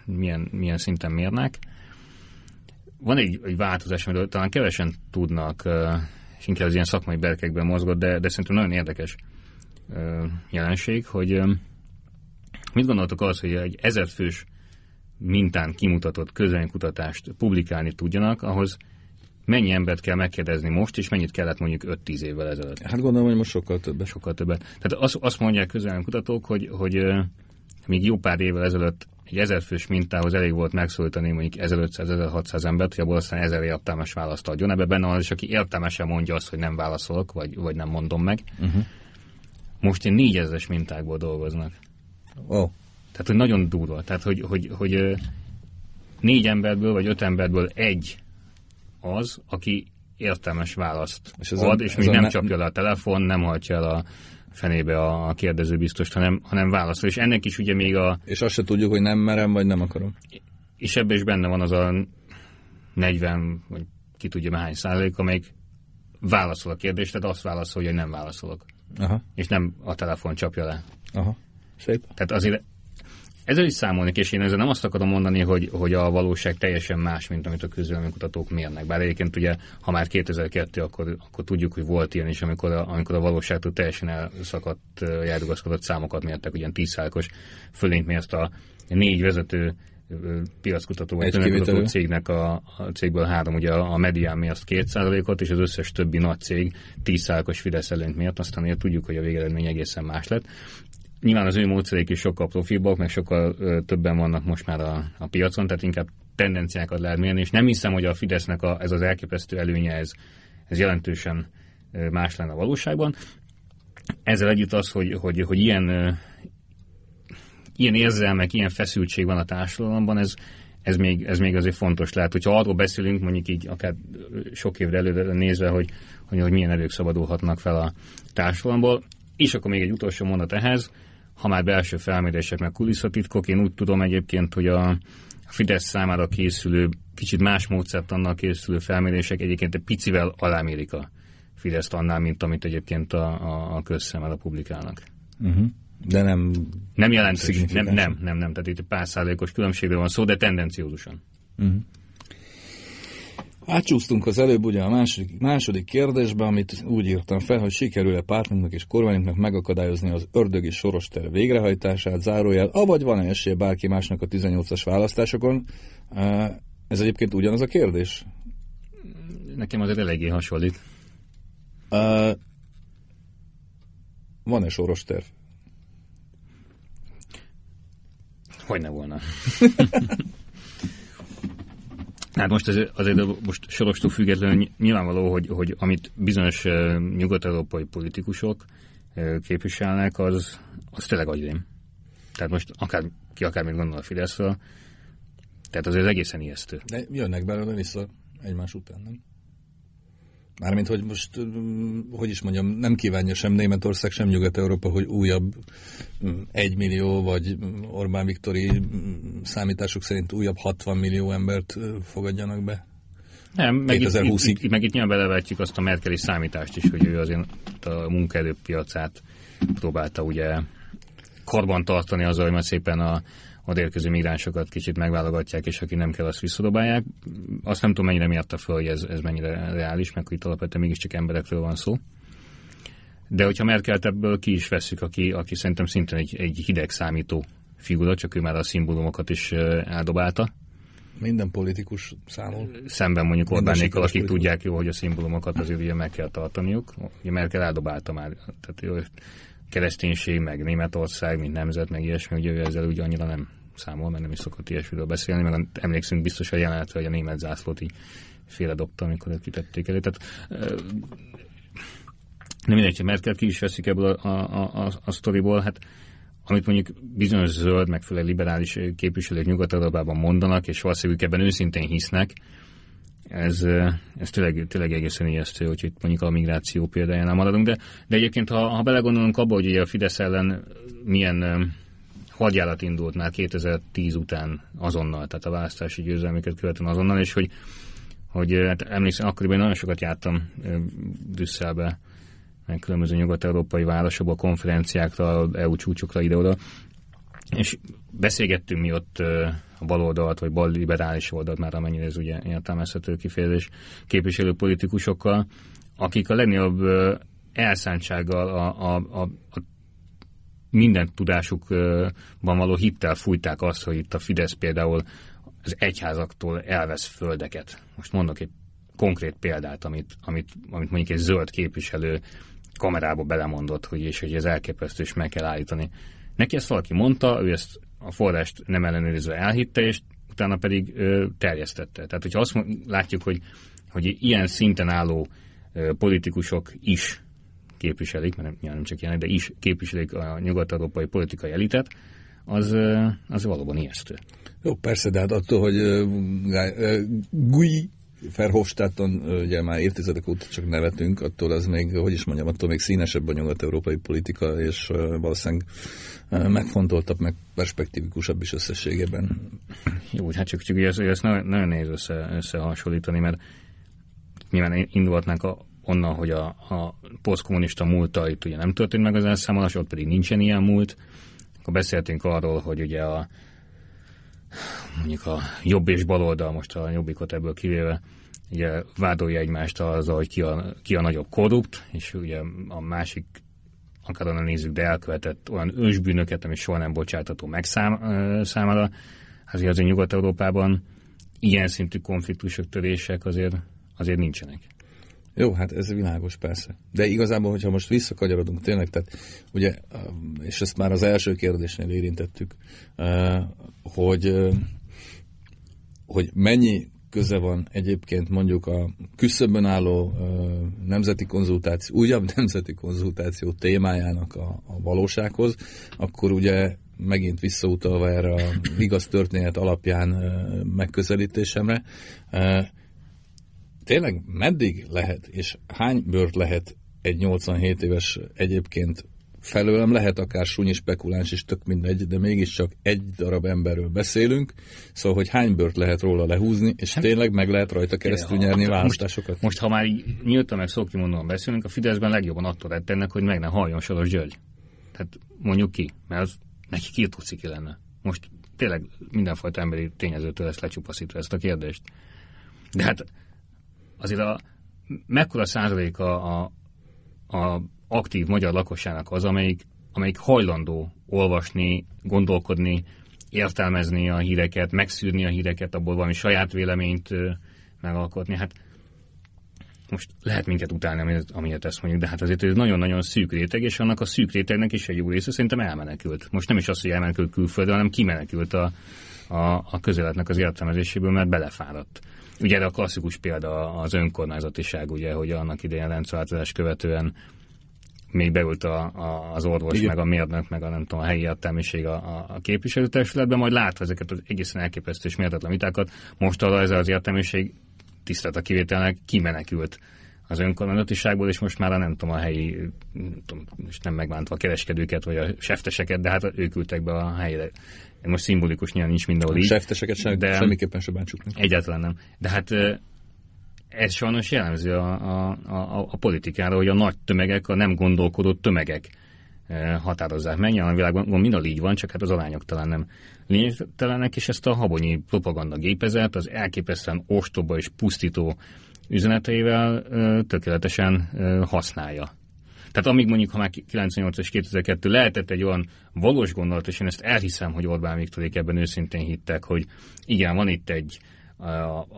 milyen, milyen szinten mérnek. Van egy, egy változás, amiről talán kevesen tudnak, és inkább az ilyen szakmai berkekben mozgott, de, de szerintem nagyon érdekes jelenség, hogy mit gondoltok az, hogy egy ezerfős mintán kimutatott közvéleménykutatást publikálni tudjanak, ahhoz mennyi embert kell megkérdezni most, és mennyit kellett mondjuk 5-10 évvel ezelőtt? Hát gondolom, hogy most sokkal többes. sokkal többet. Tehát azt, azt mondják közelem kutatók, hogy, hogy még jó pár évvel ezelőtt egy ezerfős mintához elég volt megszólítani mondjuk 1500-1600 embert, hogy abból aztán ezer értelmes választ adjon. Ebben benne van az is, aki értelmesen mondja azt, hogy nem válaszolok, vagy, vagy nem mondom meg. Uh-huh. Most ilyen négyezeres mintákból dolgoznak. Ó, oh, Tehát, hogy nagyon durva. Tehát, hogy, hogy, hogy négy emberből, vagy öt emberből egy az, aki értelmes választ És ez ad, a- és ez még a nem ne- csapja le a telefon, nem hajtja el a fenébe a, a kérdező biztost, hanem, hanem válaszol. És ennek is ugye még a, és azt se tudjuk, hogy nem merem, vagy nem akarom. és ebben is benne van az a 40, vagy ki tudja hány százalék, amelyik válaszol a kérdést, tehát azt válaszolja, hogy nem válaszolok. Aha, És nem a telefon csapja le. aha. Szép. Tehát azért ezzel is számolni, és én ezzel nem azt akarom mondani, hogy, hogy a valóság teljesen más, mint amit a közvéleménykutatók mérnek. Bár egyébként ugye, ha már 2002, akkor, akkor tudjuk, hogy volt ilyen is, amikor a, amikor a valóságtól teljesen elszakadt, járugaszkodott számokat mértek, ugyan 10 os fölényt mért a négy vezető piackutató vagy kivételű. cégnek a, a cégből három, ugye a a medián mért 2%-ot, és az összes többi nagy cég 10%-os Fidesz előnyt mért, aztán ugye tudjuk, hogy a végeredmény egészen más lett nyilván az ő módszereik is sokkal profibbak, meg sokkal ö, többen vannak most már a, a piacon, tehát inkább tendenciákat lehet mérni, és nem hiszem, hogy a Fidesznek a, ez az elképesztő előnye, ez, ez jelentősen más lenne a valóságban. Ezzel együtt az, hogy, hogy, hogy ilyen, ilyen érzelmek, ilyen feszültség van a társadalomban, ez, ez még, ez még azért fontos lehet. Hogyha arról beszélünk, mondjuk így akár sok évre előre nézve, hogy, hogy, hogy milyen erők szabadulhatnak fel a társadalomból, és akkor még egy utolsó mondat ehhez, ha már belső felmérések meg kulisszatitkok, én úgy tudom egyébként, hogy a Fidesz számára készülő, kicsit más módszert annak készülő felmérések egyébként egy picivel alámérik a Fideszt annál, mint amit egyébként a, a, a közszemmel publikálnak. Uh-huh. De nem... Nem jelentős, nem, nem, nem, nem, tehát itt pár százalékos különbségről van szó, de tendenciózusan. Átcsúsztunk az előbb ugye a második, második kérdésbe, amit úgy írtam fel, hogy sikerül-e pártunknak és kormányunknak megakadályozni az ördögi soros terv végrehajtását, zárójel, avagy van-e esélye bárki másnak a 18-as választásokon. Ez egyébként ugyanaz a kérdés? Nekem azért eléggé hasonlít. Uh, Van-e soros terv? Hogy ne volna. Hát most azért, azért most sorostól függetlenül ny- nyilvánvaló, hogy, hogy amit bizonyos nyugat-európai politikusok képviselnek, az, az tényleg agyrém. Tehát most akár, ki akármit gondol a Fideszről, tehát azért egészen ijesztő. De jönnek belőle vissza egymás után, nem? Mármint, hogy most, mm, hogy is mondjam, nem kívánja sem Németország, sem Nyugat-Európa, hogy újabb mm, egymillió, vagy mm, Orbán Viktori számítások szerint újabb 60 millió embert fogadjanak be. Nem, meg itt, 2020-ig. itt, itt, meg itt nyilván belevetjük azt a merkeli számítást is, hogy ő azért a munkaerőpiacát próbálta ugye korban tartani azzal, hogy majd szépen a, a érkező migránsokat kicsit megválogatják, és aki nem kell, azt visszadobálják. Azt nem tudom, mennyire mérte föl, hogy ez, ez mennyire reális, hogy itt alapvetően mégiscsak emberekről van szó. de hogyha Merkelt ebből ki is veszük, aki, aki szerintem szintén egy, egy hideg számító figura, csak ő már a szimbólumokat is eldobálta. Minden politikus számol. Szemben mondjuk Orbánékkal, akik politikus. tudják jó, hogy a szimbólumokat azért ugye meg kell tartaniuk. Ugye Merkel eldobálta már, tehát jó, kereszténység, meg Németország, mint nemzet, meg ilyesmi, ugye ő ezzel úgy annyira nem számol, mert nem is szokott ilyesmiről beszélni, meg emlékszünk biztos a jelenetre, hogy a német zászlót így félredobta, amikor ők kitették elő. Tehát nem mindegy, hogy Merkel ki is veszik ebből a, a, a, a sztoriból, hát amit mondjuk bizonyos zöld, megfelelő liberális képviselők nyugat mondanak, és valószínűleg ebben őszintén hisznek, ez, ez tényleg, tényleg egészen ijesztő, hogy itt mondjuk a migráció példájánál maradunk, de, de egyébként ha, ha belegondolunk abba, hogy ugye a Fidesz ellen milyen hadjárat indult már 2010 után azonnal, tehát a választási győzelmüket követően azonnal, és hogy, hogy hát emlékszem, akkoriban nagyon sokat jártam Brüsszelbe, meg különböző nyugat-európai városokba, konferenciákra, EU csúcsokra ide-oda, és beszélgettünk mi ott a baloldalt, vagy bal liberális oldalt, már amennyire ez ugye értelmezhető kifejezés, képviselő politikusokkal, akik a legnagyobb elszántsággal a, a, a, a minden tudásukban való hittel fújták azt, hogy itt a Fidesz például az egyházaktól elvesz földeket. Most mondok egy konkrét példát, amit, amit, amit mondjuk egy zöld képviselő kamerába belemondott, hogy és hogy ez elképesztő, és meg kell állítani. Neki ezt valaki mondta, ő ezt a forrást nem ellenőrizve elhitte, és utána pedig ö, terjesztette. Tehát, hogyha azt látjuk, hogy, hogy ilyen szinten álló ö, politikusok is képviselik, mert nem, nem csak ilyenek, de is képviselik a nyugat-európai politikai elitet, az, az valóban ijesztő. Jó, persze, de hát attól, hogy uh, Gui Verhofstadton ugye már évtizedek óta csak nevetünk, attól az még, hogy is mondjam, attól még színesebb a nyugat-európai politika, és valószínűleg megfontoltabb, meg perspektívikusabb is összességében. Jó, hát csak, csak ezt, ezt nagyon nehéz össze, összehasonlítani, mert nyilván indulhatnánk a, onnan, hogy a, a posztkommunista múlta itt ugye nem történt meg az elszámolás, ott pedig nincsen ilyen múlt. Akkor beszéltünk arról, hogy ugye a mondjuk a jobb és bal oldal, most a jobbikot ebből kivéve, ugye vádolja egymást azzal, hogy ki a, ki a nagyobb korrupt, és ugye a másik akár nézzük, de elkövetett olyan ősbűnöket, ami soha nem bocsátható meg szám, számára. Hát azért Nyugat-Európában ilyen szintű konfliktusok, törések azért, azért nincsenek. Jó, hát ez világos persze. De igazából, hogyha most visszakagyarodunk tényleg, tehát ugye, és ezt már az első kérdésnél érintettük, hogy, hogy mennyi köze van egyébként mondjuk a küszöbön álló nemzeti konzultáció, újabb nemzeti konzultáció témájának a, a valósághoz, akkor ugye megint visszautalva erre a igaz történet alapján megközelítésemre, tényleg meddig lehet, és hány bőrt lehet egy 87 éves egyébként felőlem lehet akár súnyi spekuláns is, tök mindegy, de mégiscsak egy darab emberről beszélünk, szóval, hogy hány bört lehet róla lehúzni, és hát, tényleg meg lehet rajta keresztül nyerni a választásokat. Most, most, ha már nyíltan meg mondom, beszélünk, a Fideszben legjobban attól rettennek, hogy meg ne halljon Soros György. Tehát mondjuk ki, mert az neki kiirtó ciki lenne. Most tényleg mindenfajta emberi tényezőtől ezt lecsupaszítva ezt a kérdést. De hát azért a mekkora százalék a, a, aktív magyar lakosságnak az, amelyik, amelyik hajlandó olvasni, gondolkodni, értelmezni a híreket, megszűrni a híreket, abból valami saját véleményt megalkotni. Hát most lehet minket utálni, amiért, amiért ezt mondjuk, de hát azért ez nagyon-nagyon szűk réteg, és annak a szűk rétegnek is egy jó része szerintem elmenekült. Most nem is az, hogy elmenekült külföldre, hanem kimenekült a, a, a közeletnek az értelmezéséből, mert belefáradt. Ugye a klasszikus példa az önkormányzatiság, ugye, hogy annak idején rendszerváltozás követően még beült a, a, az orvos, Igen. meg a mérnök, meg a nem tudom, a helyi értelmiség a, a, a képviselőtestületben, majd látva ezeket az egészen elképesztő és méltatlan vitákat, most arra ez az értelmiség tisztelt a kivételnek kimenekült az önkormányzatiságból, és most már a nem tudom, a helyi, nem tudom, most nem megvántva a kereskedőket, vagy a sefteseket, de hát ők ültek be a helyre. Most szimbolikus nyilván nincs mindenhol így. Sefteseket sem, de semmiképpen sem bántsuk meg. Egyáltalán nem. De hát ez sajnos jellemző a, a, a, a politikára, hogy a nagy tömegek, a nem gondolkodó tömegek határozzák meg. Nyilván a világban mind a így van, csak hát az arányok talán nem lényegtelenek, és ezt a habonyi propaganda gépezet az elképesztően ostoba és pusztító üzeneteivel tökéletesen használja. Tehát amíg mondjuk, ha már 98 és 2002 lehetett egy olyan valós gondolat, és én ezt elhiszem, hogy Orbán Viktorék ebben őszintén hittek, hogy igen, van itt egy a,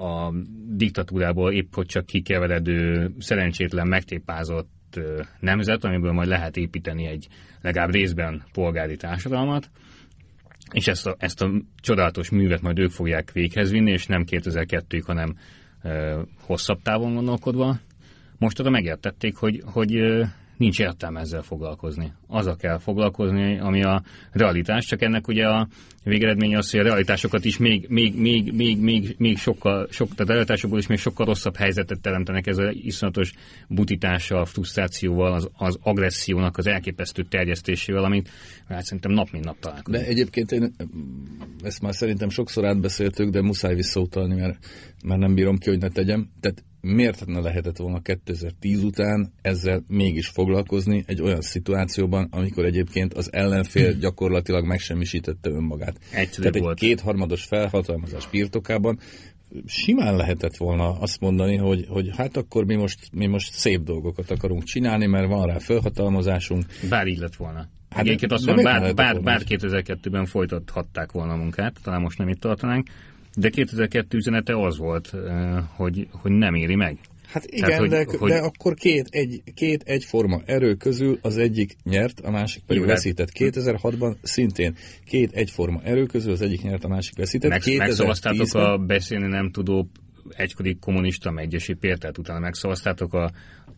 a diktatúrából épp hogy csak kikeveredő, szerencsétlen, megtépázott nemzet, amiből majd lehet építeni egy legalább részben polgári társadalmat, és ezt a, ezt a csodálatos művet majd ők fogják véghez vinni, és nem 2002-ig, hanem ö, hosszabb távon gondolkodva. Most oda megértették, hogy, hogy nincs értelme ezzel foglalkozni. Azzal kell foglalkozni, ami a realitás, csak ennek ugye a végeredménye az, hogy a realitásokat is még, még, még, még, még, még sokkal, sok, tehát a realitásokból is még sokkal rosszabb helyzetet teremtenek ez az iszonyatos butítással, frusztrációval, az, az agressziónak az elképesztő terjesztésével, amit hát szerintem nap mint nap találkozunk. De egyébként én ezt már szerintem sokszor átbeszéltük, de muszáj visszautalni, mert, mert nem bírom ki, hogy ne tegyem. Tehát miért ne lehetett volna 2010 után ezzel mégis foglalkozni egy olyan szituációban, amikor egyébként az ellenfél gyakorlatilag megsemmisítette önmagát. Egyszerű Tehát volt. egy kétharmados felhatalmazás birtokában simán lehetett volna azt mondani, hogy, hogy hát akkor mi most, mi most szép dolgokat akarunk csinálni, mert van rá felhatalmazásunk. Bár így lett volna. Hát Egyébként azt mondom, bár, bár, bár 2002-ben folytathatták volna a munkát, talán most nem itt tartanánk, de 2002 üzenete az volt, hogy, hogy nem éri meg. Hát igen, Tehát, hogy- de, hogy- de akkor két, egy, két egyforma erő közül az egyik nyert, a másik pedig de- veszített. 2006-ban szintén két egyforma erő közül az egyik nyert, a másik veszített. Meg, 2010-ben megszavaztátok a beszélni nem tudó egykori kommunista megyesi Pétert, utána megszavaztátok a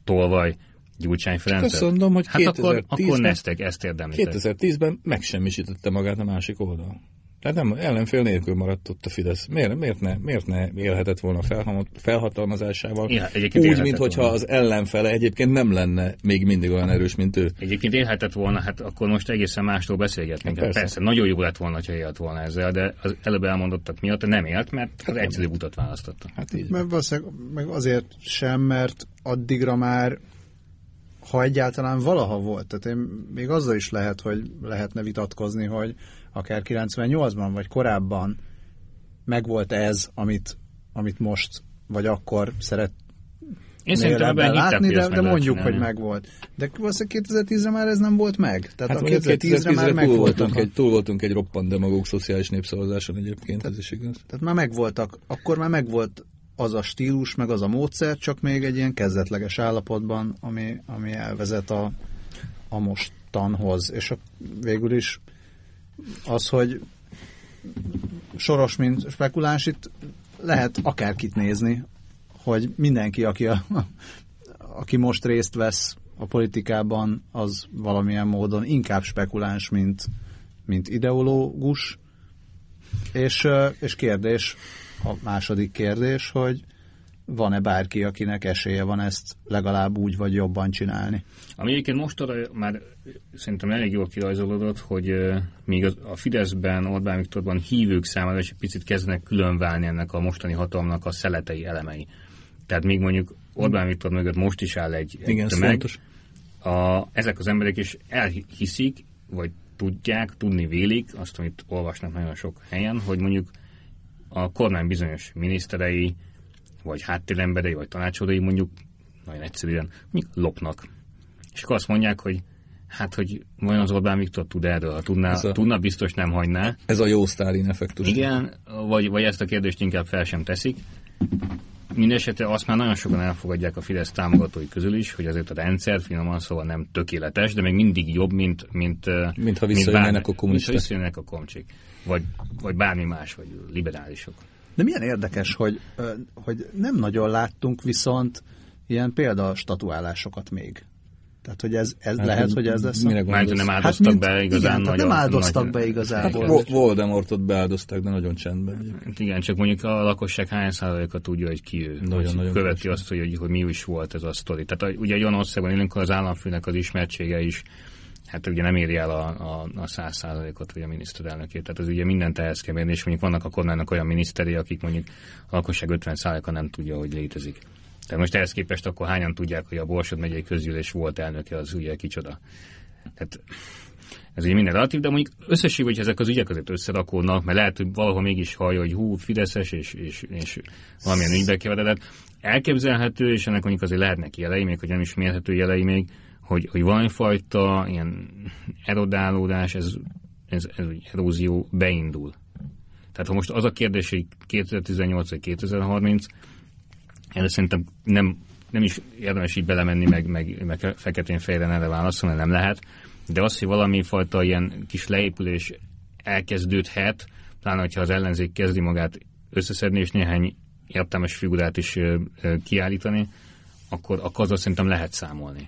tolvaj Gyurcsány Ferencet. azt mondom, hogy hát akkor, 2010-ben akkor neztek, ezt érdemlitek. 2010-ben megsemmisítette magát a másik oldal. Tehát nem, ellenfél nélkül maradt ott a Fidesz. Miért, miért, ne, miért ne élhetett volna felha- felhatalmazásával? Ja, Úgy, mintha az ellenfele egyébként nem lenne még mindig olyan erős, mint ő. Egyébként élhetett volna, hát akkor most egészen másról beszélgetnénk. Hát Hát persze. persze. nagyon jó lett volna, ha élt volna ezzel, de az előbb elmondottak miatt nem élt, mert az egyszerűbb utat választotta. Hát így. Mert valószínűleg meg azért sem, mert addigra már, ha egyáltalán valaha volt, tehát én, még azzal is lehet, hogy lehetne vitatkozni, hogy akár 98-ban vagy korábban megvolt ez, amit, amit most vagy akkor szeret Én szerintem ebben látni, de, de mondjuk, csinálni. hogy megvolt. De valószínűleg 2010-re már ez nem volt meg. Tehát Hát a mondjuk 2010-re már 2010-re túl megvoltak. voltunk, egy, túl voltunk egy roppant demagóg szociális népszavazáson egyébként, ez is igaz. Tehát már megvoltak, akkor már megvolt az a stílus, meg az a módszer, csak még egy ilyen kezdetleges állapotban, ami, ami elvezet a, a mostanhoz. És a, végül is az, hogy soros, mint spekuláns, itt lehet akárkit nézni, hogy mindenki, aki, a, aki most részt vesz a politikában, az valamilyen módon inkább spekuláns, mint, mint ideológus, és, és kérdés, a második kérdés, hogy van-e bárki, akinek esélye van ezt legalább úgy vagy jobban csinálni? Ami egyébként most arra már szerintem elég jól kirajzolódott, hogy még a Fideszben, Orbán Viktorban hívők számára is egy picit kezdenek különválni ennek a mostani hatalomnak a szeletei elemei. Tehát még mondjuk Orbán Viktor mögött most is áll egy, egy Igen, tömeg, fontos. a, ezek az emberek is elhiszik, vagy tudják, tudni vélik, azt, amit olvasnak nagyon sok helyen, hogy mondjuk a kormány bizonyos miniszterei, vagy háttéremberei, vagy tanácsadói mondjuk nagyon egyszerűen mondjuk lopnak. És akkor azt mondják, hogy hát, hogy vajon az Orbán Viktor tud erről, ha tudná, Ez a- tudna, biztos nem hagyná. Ez a jó Sztálin effektus. Igen, vagy, vagy ezt a kérdést inkább fel sem teszik. Mindenesetre azt már nagyon sokan elfogadják a Fidesz támogatói közül is, hogy azért a rendszer finoman szóval nem tökéletes, de még mindig jobb, mint mint, mint visszajönnének bármi- a kommunisták. Mintha visszajönnek a komcsik. Vagy, vagy bármi más, vagy liberálisok. De milyen érdekes, hogy, hogy nem nagyon láttunk viszont ilyen példastatuálásokat még. Tehát, hogy ez, ez Hát, lehet, hogy ez lesz. mire Már nem Hát áldoztak mint- be igazán igen, tehát nagy, nem áldoztak nagy- be igazából. Vo- Voldemortot beáldozták, de nagyon csendben. egyébként. Hát Igen, csak mondjuk a lakosság hány százaléka tudja, hogy ki ő. Nagyon, Hogy nagyon Követi kevés. azt, hogy, hogy, hogy mi is volt ez a sztori. Tehát ugye egy olyan országban élünk, az államfőnek az ismertsége is hát ugye nem éri el a, 100 százalékot, vagy a miniszterelnökét. Tehát az ugye mindent ehhez kell mérni, és mondjuk vannak a kormánynak olyan miniszteri, akik mondjuk a lakosság 50 százaléka nem tudja, hogy létezik. Tehát most ehhez képest akkor hányan tudják, hogy a Borsod megyei közgyűlés volt elnöke, az ugye kicsoda. Tehát ez ugye minden relatív, de mondjuk összességében, hogy ezek az ügyek azért összerakódnak, mert lehet, hogy valahol mégis hallja, hogy hú, Fideszes, és, és, és valamilyen ügybe keveredett. Elképzelhető, és ennek mondjuk azért lehetnek jelei, még hogy nem is mérhető jelei még, hogy, hogy valamifajta ilyen erodálódás, ez, ez, ez erózió beindul. Tehát ha most az a kérdés, hogy 2018 vagy 2030, erre szerintem nem, nem is érdemes így belemenni, meg, meg, meg feketén fejre erre válaszolni, nem lehet. De az, hogy valami fajta ilyen kis leépülés elkezdődhet, pláne, hogyha az ellenzék kezdi magát összeszedni, és néhány értelmes figurát is kiállítani, akkor, akkor azzal szerintem lehet számolni.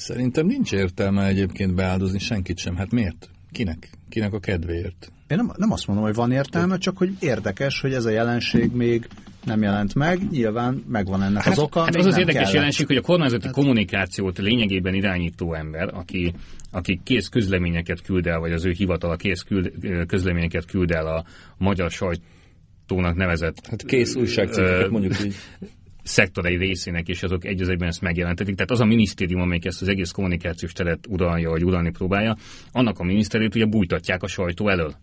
Szerintem nincs értelme egyébként beáldozni senkit sem. Hát miért? Kinek? Kinek a kedvéért? Én nem, nem azt mondom, hogy van értelme, csak hogy érdekes, hogy ez a jelenség még nem jelent meg, nyilván megvan ennek hát, az oka. Hát az az érdekes kellett. jelenség, hogy a kormányzati hát. kommunikációt lényegében irányító ember, aki, aki kész közleményeket küld el, vagy az ő hivatala kész küld, közleményeket küld el a magyar sajtónak nevezett... Hát kész újságcikkeket mondjuk így szektorai részének, és azok egy az egyben ezt megjelentetik. Tehát az a minisztérium, amelyik ezt az egész kommunikációs teret uralja, vagy uralni próbálja, annak a minisztériumot ugye bújtatják a sajtó elől.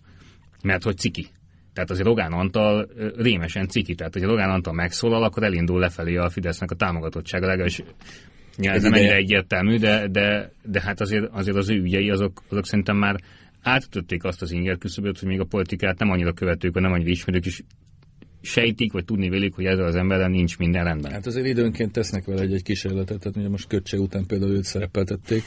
Mert hogy ciki. Tehát azért Rogán Antal rémesen ciki. Tehát, hogy Rogán Antal megszólal, akkor elindul lefelé a Fidesznek a támogatottsága, legalábbis ez nem ennyire egyértelmű, de, de, de hát azért, azért az ő ügyei, azok, azok szerintem már átütötték azt az inger küszöböt, hogy még a politikát nem annyira követők, vagy nem annyira ismerők is sejtik, vagy tudni vélik, hogy ezzel az emberrel nincs minden rendben. Hát azért időnként tesznek vele egy, egy kísérletet, tehát ugye most kötség után például őt szerepeltették,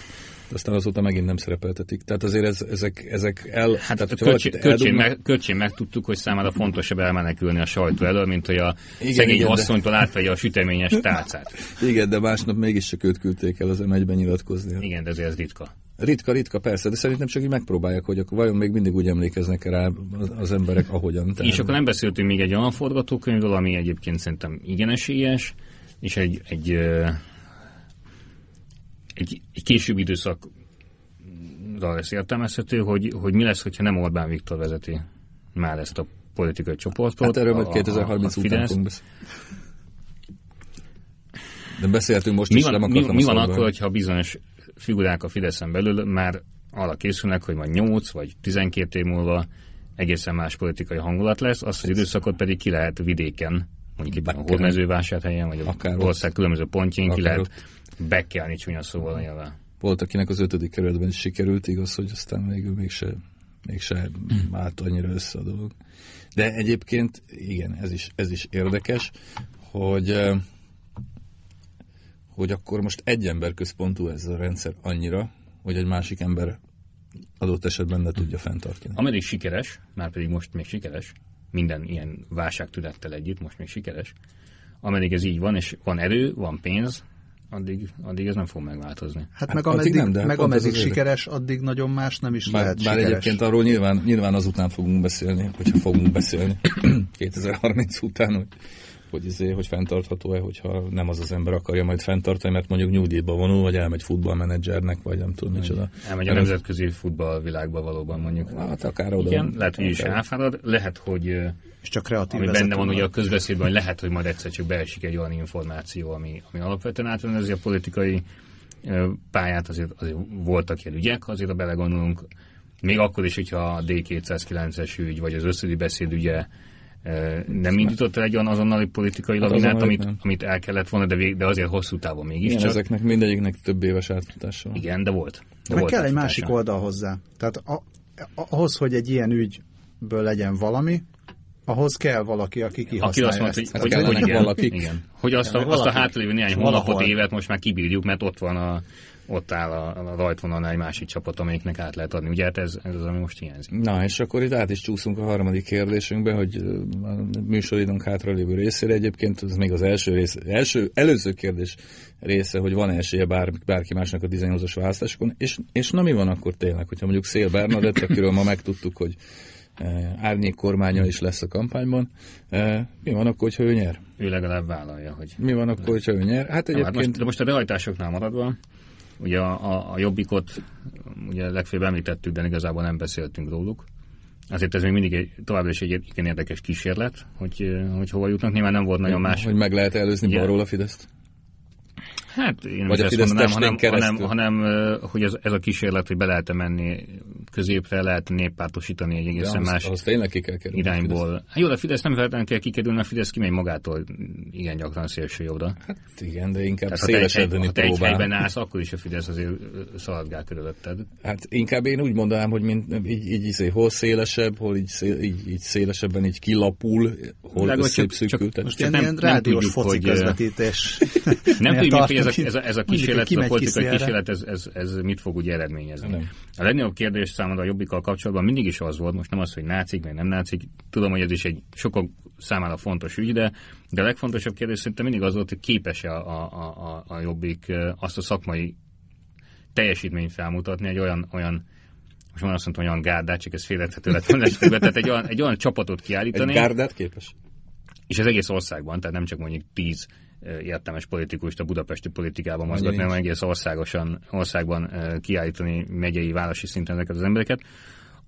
aztán azóta megint nem szerepeltetik. Tehát azért ez, ezek, ezek el... Hát tehát, a köcsén, köcsén, meg, köcsén megtudtuk, hogy számára fontosabb elmenekülni a sajtó elől, mint hogy a igen, szegény igen, asszonytól de... átvegye a süteményes tálcát. Igen, de másnap mégis csak őt küldték el az m nyilatkozni. Igen, de ez ritka. Ritka, ritka, persze, de szerintem csak így megpróbálják, hogy akkor vajon még mindig úgy emlékeznek rá az emberek, ahogyan. Tehát... És akkor nem beszéltünk még egy olyan forgatókönyvről, ami egyébként szerintem igen esélyes, és egy, egy, egy, egy később időszak lesz értelmezhető, hogy, hogy mi lesz, hogyha nem Orbán Viktor vezeti már ezt a politikai csoportot. Hát erről majd 2030 a, a után fogunk De beszéltünk most mi is, van, nem mi, mi van akkor, hogyha bizonyos figurák a Fideszen belül már arra készülnek, hogy majd 8 vagy 12 év múlva egészen más politikai hangulat lesz, az időszakot pedig ki lehet vidéken, mondjuk itt a Hódmezővásárhelyen, vagy az ország különböző pontjén ki lehet bekelni csúnya szóval nyilván. Volt, akinek az ötödik kerületben is sikerült, igaz, hogy aztán végül mégse, mégse állt annyira össze a dolog. De egyébként, igen, ez is, ez is érdekes, hogy hogy akkor most egy ember központú ez a rendszer annyira, hogy egy másik ember adott esetben ne tudja fenntartani. Ameddig sikeres, már pedig most még sikeres, minden ilyen válságtünettel együtt most még sikeres, ameddig ez így van, és van erő, van pénz, addig, addig ez nem fog megváltozni. Hát, hát meg ameddig, nem, de meg ameddig sikeres, addig nagyon más nem is bár, lehet bár sikeres. egyébként arról nyilván, nyilván azután fogunk beszélni, hogyha fogunk beszélni 2030 után, hogy hogy, izé, hogy fenntartható-e, hogyha nem az az ember akarja majd fenntartani, mert mondjuk nyugdíjba vonul, vagy elmegy futballmenedzsernek, vagy nem tudom micsoda. Elmegy a nemzetközi futballvilágba valóban mondjuk. Hát akár oda. Igen, lehet, hogy is elfárad, lehet, hogy és csak kreatív ami benne van ugye a közbeszédben, hogy lehet, hogy majd egyszer csak beesik egy olyan információ, ami, ami alapvetően átrendezi a politikai pályát, azért, azért voltak ilyen ügyek, azért a belegondolunk, még akkor is, hogyha a D209-es ügy, vagy az összödi beszéd ügye nem indított el egy olyan azonnali politikai hát lavinát, amit, amit el kellett volna, de, vég, de azért hosszú távon mégis. Igen, csak. ezeknek mindegyiknek több éves átfutása van. Igen, de volt. De Meg volt kell egy másik oldal hozzá. Tehát a, ahhoz, hogy egy ilyen ügyből legyen valami, ahhoz kell valaki, aki kihasználja Aki azt mondta, hogy, hogy, hogy, igen, valakik. igen. hogy azt a, azt a hátralévő néhány hónapot, évet most már kibírjuk, mert ott van a ott áll a, a rajtvonalnál egy másik csapat, amelyiknek át lehet adni. Ugye hát ez, ez az, ami most hiányzik. Na, és akkor itt át is csúszunk a harmadik kérdésünkbe, hogy a műsoridőnk hátralévő részére egyébként, ez még az első rész, első, előző kérdés része, hogy van esélye bár, bárki másnak a 18-as választásokon, és, és na mi van akkor tényleg, hogyha mondjuk Szél Bernadett, akiről ma megtudtuk, hogy árnyék kormánya is lesz a kampányban. Mi van akkor, hogyha ő nyer? Ő legalább vállalja, hogy... Mi van akkor, hogyha ő nyer? Hát egyébként... Hát most, de most a realitásoknál maradva, Ugye a, a, a jobbikot ugye legfőbb említettük, de igazából nem beszéltünk róluk. Azért ez még mindig egy, továbbra is egy igen érdekes kísérlet, hogy, hogy hova jutnak. Nyilván nem volt nagyon más. Hogy meg lehet előzni balról a Fideszt? Hát én Vagy is a ezt Fidesz mondanám, hanem, keresztül? hanem, hanem hogy ez, ez a kísérlet, hogy be lehet menni középre, lehet néppártosítani egy egészen más ahhoz tényleg ki kell kerülni. a irányból. Hát jó, de a Fidesz nem feltétlenül kell kikerülni, a Fidesz kimegy magától igen gyakran szélső jobbra. Hát igen, de inkább Tehát ha te, egy, szélesedni ha te egy helyben állsz, akkor is a Fidesz azért szaladgál körülötted. Hát inkább én úgy mondanám, hogy mint, így, így, így hol szélesebb, hol így, szél, így, így szélesebben így kilapul, hol szép szűkül. Most ilyen, nem- ilyen nem rádiós tudjuk, foci hogy, közvetítés. Nem tudjuk, hogy ez a, ez a, ez a kísérlet, ez a politikai kísérlet, ez, ez, ez mit fog ugye eredményezni? Nem. A legnagyobb kérdés számomra a jobbikkal kapcsolatban mindig is az volt, most nem az, hogy nácik, vagy nem nácik, tudom, hogy ez is egy sokak számára fontos ügy, de, de a legfontosabb kérdés szerintem mindig az volt, hogy képes-e a, a, a, a jobbik azt a szakmai teljesítményt felmutatni egy olyan, olyan most már azt mondtam, olyan gárdát, csak ez félrethető lett volna tehát egy olyan, egy olyan csapatot egy kiállítani, gárdát képes? és az egész országban, tehát nem csak mondjuk tíz értelmes politikust a budapesti politikában mozgatni, hanem egész országosan, országban kiállítani megyei, városi szinten ezeket az embereket,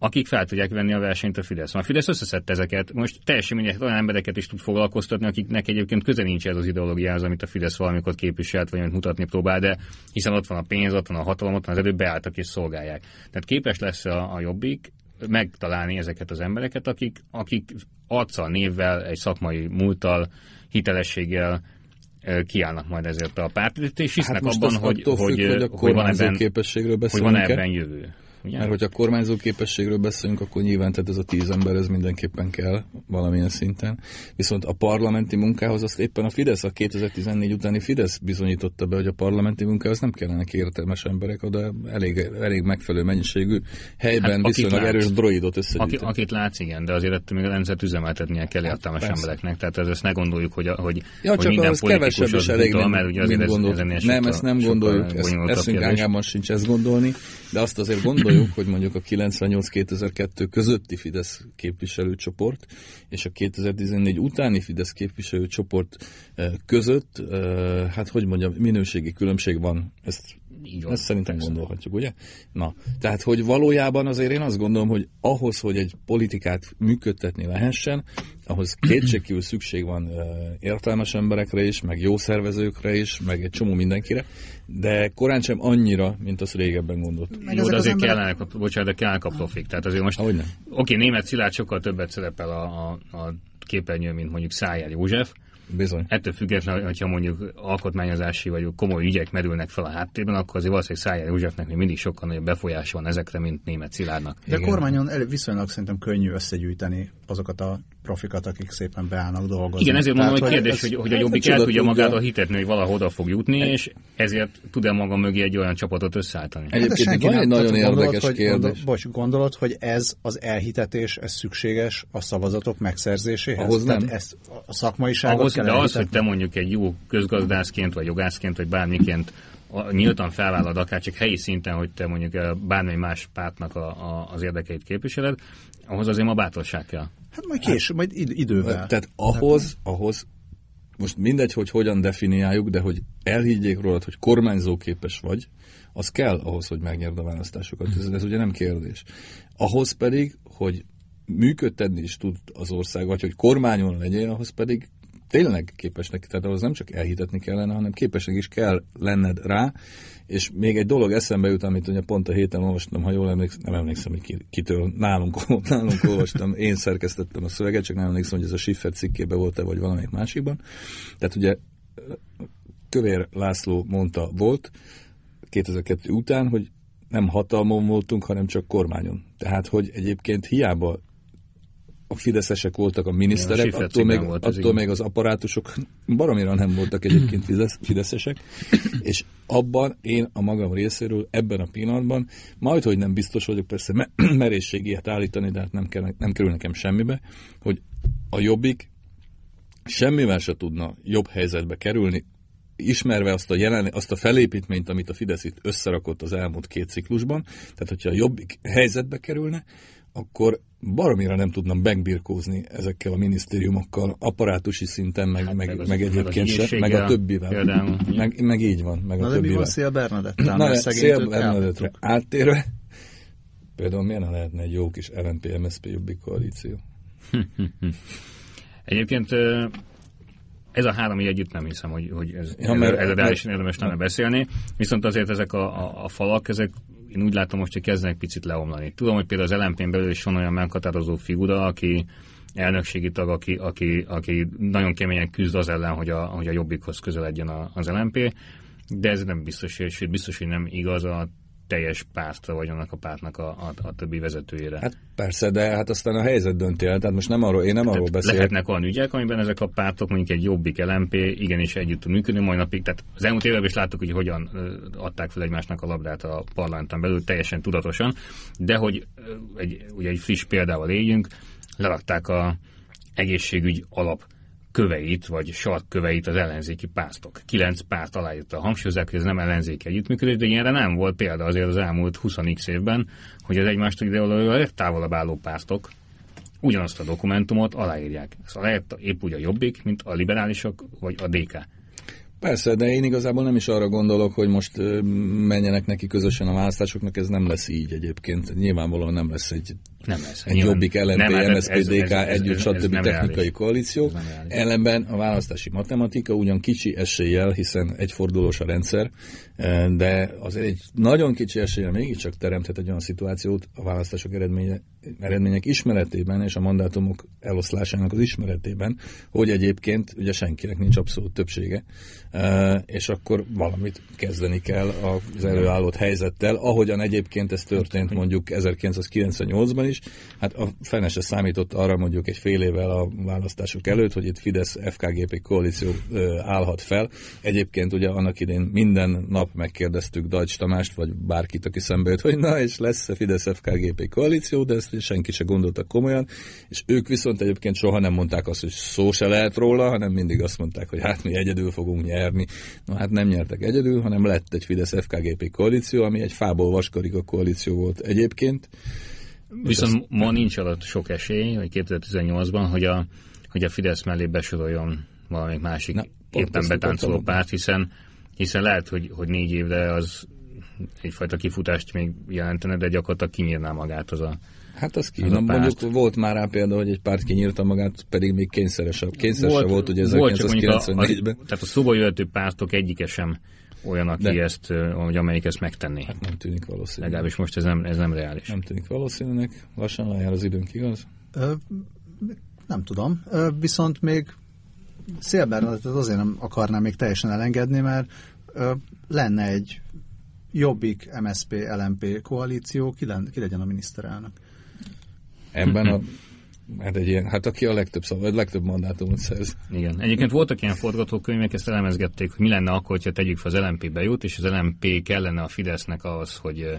akik fel tudják venni a versenyt a Fidesz. A Fidesz összeszedte ezeket, most teljesen mindegy, olyan embereket is tud foglalkoztatni, akiknek egyébként köze nincs ez az ideológiához, amit a Fidesz valamikor képviselt, vagy amit mutatni próbál, de hiszen ott van a pénz, ott van a hatalom, ott van az erő, beálltak és szolgálják. Tehát képes lesz a, a jobbik megtalálni ezeket az embereket, akik, akik arccal, névvel, egy szakmai múlttal, hitelességgel kiállnak majd ezért a pártért, és hisznek Hát abban, hogy, attól függ, hogy, hogy hogy van ebben, képességről hogy van ebben jövő. Ugye? Mert hogyha kormányzó képességről beszélünk, akkor nyilván tehát ez a tíz ember, ez mindenképpen kell valamilyen szinten. Viszont a parlamenti munkához azt éppen a Fidesz, a 2014 utáni Fidesz bizonyította be, hogy a parlamenti munkához nem kellenek értelmes emberek, oda elég, elég megfelelő mennyiségű helyben Hát, hát, viszonylag látsz. erős droidot Aki, összegyűjteni. akit látsz, igen, de azért ettől még a rendszert üzemeltetnie kell Hát, értelmes persze. embereknek. Tehát ez- ezt ne gondoljuk, hogy, a, hogy, Ja, hogy csak minden ahhoz politikus kevesebb az is elég, mint, mert ugye azért ez, ez ennél Nem, ezt nem gondoljuk, ezt, bonyolultabb eszünk kérdés. ágában sincs ezt gondolni, de azt azért gondoljuk, hogy mondjuk a 98-2002 közötti Fidesz képviselőcsoport és a 2014 utáni Fidesz képviselőcsoport eh, között, eh, hát hogy mondjam, minőségi különbség van. Ezt Így van, ezt szerintem persze. gondolhatjuk, ugye? Na, tehát, hogy valójában azért én azt gondolom, hogy ahhoz, hogy egy politikát működtetni lehessen, ahhoz kétségkívül szükség van uh, értelmes emberekre is, meg jó szervezőkre is, meg egy csomó mindenkire, de korán sem annyira, mint azt régebben gondoltuk. Meg Jó, de az azért emberek- kellenek, a- bocsánat, de kellenek a profik. Tehát azért most, oké, német Szilárd sokkal többet szerepel a, a, a képernyőn, mint mondjuk Szájár József. Bizony. Ettől függetlenül, hogyha mondjuk alkotmányozási vagy komoly ügyek merülnek fel a háttérben, akkor azért valószínűleg Szájár Józsefnek még mindig sokkal nagyobb befolyása van ezekre, mint német Szilárdnak. De a Igen. kormányon elő, viszonylag szerintem könnyű összegyűjteni azokat a profikat, akik szépen beállnak dolgozni. Igen, ezért mondom, hogy Tehát, kérdés, ez- hogy, hogy a ez Jobbik a el tudja tudja. magától hitetni, hogy valahol oda fog jutni, és ezért tud-e maga mögé egy olyan csapatot összeállítani. Egy- Egyébként Hát van nem- egy nagyon gondolod, érdekes hogy, kérdés. Gondol, bocs, gondolod, hogy ez az elhitetés, ez szükséges a szavazatok megszerzéséhez? Ahhoz Tehát nem. Ezt a szakmaiságot Ahhoz, kell de az, hogy elhitetni? te mondjuk egy jó közgazdászként, vagy jogászként, vagy bármiként a- nyíltan felvállad, akár csak helyi szinten, hogy te mondjuk eh, bármely más pártnak a, a, az érdekeit képviseled, ahhoz azért ma bátorság kell. Hát majd később, majd id- idővel. Tehát ahhoz, ahhoz, most mindegy, hogy hogyan definiáljuk, de hogy elhiggyék rólad, hogy kormányzóképes vagy, az kell ahhoz, hogy megnyerd a választásokat. Ez, ez ugye nem kérdés. Ahhoz pedig, hogy működtetni is tud az ország, vagy hogy kormányon legyél, ahhoz pedig tényleg képesnek, tehát ahhoz nem csak elhitetni kellene, hanem képesnek is kell lenned rá, és még egy dolog eszembe jut, amit ugye pont a héten olvastam, ha jól emlékszem, nem emlékszem, hogy ki, kitől nálunk, nálunk olvastam, én szerkesztettem a szöveget, csak nem emlékszem, hogy ez a Schiffer cikkében volt-e, vagy valamelyik másikban. Tehát ugye Kövér László mondta volt 2002 után, hogy nem hatalmon voltunk, hanem csak kormányon. Tehát, hogy egyébként hiába a fideszesek voltak a Igen, a miniszterek, attól, még, volt attól igen. még az apparátusok baromira nem voltak egyébként fidesz, fideszesek, és abban én a magam részéről ebben a pillanatban, majd, hogy nem biztos vagyok, persze me- merészség ilyet állítani, de hát nem, kell, nem kerül nekem semmibe, hogy a jobbik semmivel se tudna jobb helyzetbe kerülni, ismerve azt a, jelen, azt a felépítményt, amit a Fidesz itt összerakott az elmúlt két ciklusban, tehát hogyha a jobbik helyzetbe kerülne, akkor baromira nem tudnam megbirkózni ezekkel a minisztériumokkal, apparátusi szinten, meg, hát meg, meg meg, az- meg meg egyébként se, meg a többivel. például. Meg, meg így van, meg a Na de mi többivel. van Szél Bernadettál? Na, Szél Bernadettre áttérve, például milyen lehetne egy jó kis LNP-MSZP jobbik koalíció? Egyébként ez a három így együtt nem hiszem, hogy, hogy ez, Ja, mert- ez reálisan mert- érdemes lenne beszélni, viszont azért ezek a, a, a falak, ezek én úgy látom most, hogy kezdenek picit leomlani. Tudom, hogy például az LMP-n belül is van olyan meghatározó figura, aki elnökségi tag, aki, aki, aki nagyon keményen küzd az ellen, hogy a, hogy a jobbikhoz közeledjen az LMP, de ez nem biztos, és biztos, hogy nem igaz a teljes pártra, vagy annak a pártnak a, a, a többi vezetőjére. Hát persze, de hát aztán a helyzet dönti el, tehát most nem arról, én nem arról Tehát beszélek. lehetnek olyan ügyek, amiben ezek a pártok, mondjuk egy jobbik LMP igenis együtt tud működni, majd napig. Tehát az elmúlt években is láttuk, hogy hogyan adták fel egymásnak a labdát a parlamenten belül, teljesen tudatosan, de hogy egy, ugye egy friss példával éljünk, lerakták a egészségügy alap köveit, vagy sarkköveit az ellenzéki pártok. Kilenc párt aláírta. Hangsúlyozzák, hogy ez nem ellenzéki együttműködés, de ilyenre nem volt példa azért az elmúlt 20 évben, hogy az egymástól ideológiai legtávolabb álló pártok ugyanazt a dokumentumot aláírják. Ezt aláírta épp úgy a Jobbik, mint a liberálisok, vagy a DK. Persze, de én igazából nem is arra gondolok, hogy most menjenek neki közösen a választásoknak, ez nem lesz így egyébként. Nyilvánvalóan nem lesz egy, Nem lesz. egy jobbik, LNP, nem, ez- MSZP, ez- DK ez- ez- együtt, ez- ez stb. technikai reális. koalíció. Ez nem reális. Ellenben a választási matematika ugyan kicsi eséllyel, hiszen egyfordulós a rendszer, eh, de azért egy nagyon kicsi eséllyel mégiscsak teremthet egy olyan szituációt a választások eredménye, eredmények ismeretében és a mandátumok eloszlásának az ismeretében, hogy egyébként ugye senkinek nincs abszolút többsége, eh, és akkor valamit kezdeni kell az előállott helyzettel, ahogyan egyébként ez történt mondjuk 1998-ban is. Hát a fene se számított arra mondjuk egy fél évvel a választások előtt, hogy itt Fidesz-FKGP koalíció állhat fel. Egyébként ugye annak idén minden nap megkérdeztük Dajcs Tamást, vagy bárkit, aki szembe jött, hogy na, és lesz a Fidesz-FKGP koalíció, de ezt senki se gondolta komolyan, és ők viszont egyébként soha nem mondták azt, hogy szó se lehet róla, hanem mindig azt mondták, hogy hát mi egyedül fogunk nyerni. Na hát nem nyertek egyedül, hanem lett egy Fidesz-FKGP koalíció, ami egy fából vaskarika koalíció volt egyébként. Viszont ma nincs alatt sok esély, hogy 2018-ban, hogy a, hogy a Fidesz mellé besoroljon valamelyik másik Na, éppen betáncoló párt, hiszen, hiszen lehet, hogy, hogy négy évre az egyfajta kifutást még jelentene, de gyakorlatilag kinyírná magát az a... Hát az ki. Az mondjuk volt már rá példa, hogy egy párt kinyírta magát, pedig még kényszeres, kényszeres volt, volt ugye volt csak mondjuk a, 1994-ben. a, tehát a szóba jöhető pártok egyike sem olyan, aki De. ezt, hogy amelyik ezt megtenné. Hát nem tűnik valószínűleg. Legalábbis most ez nem, ez nem reális. Nem tűnik valószínűleg. Lassan lejár az időnk, igaz? Ö, nem tudom. Ö, viszont még Szélbernadet azért nem akarnám még teljesen elengedni, mert ö, lenne egy Jobbik, MSP, LMP koalíció, ki, len, ki legyen a miniszterelnök. Ebben a Hát, egy ilyen, hát aki a legtöbb szava, a legtöbb mandátumot szerz. Igen. Egyébként voltak ilyen forgatókönyvek, ezt elemezgették, hogy mi lenne akkor, hogyha tegyük fel az LMP bejut, és az LMP kellene a Fidesznek ahhoz, hogy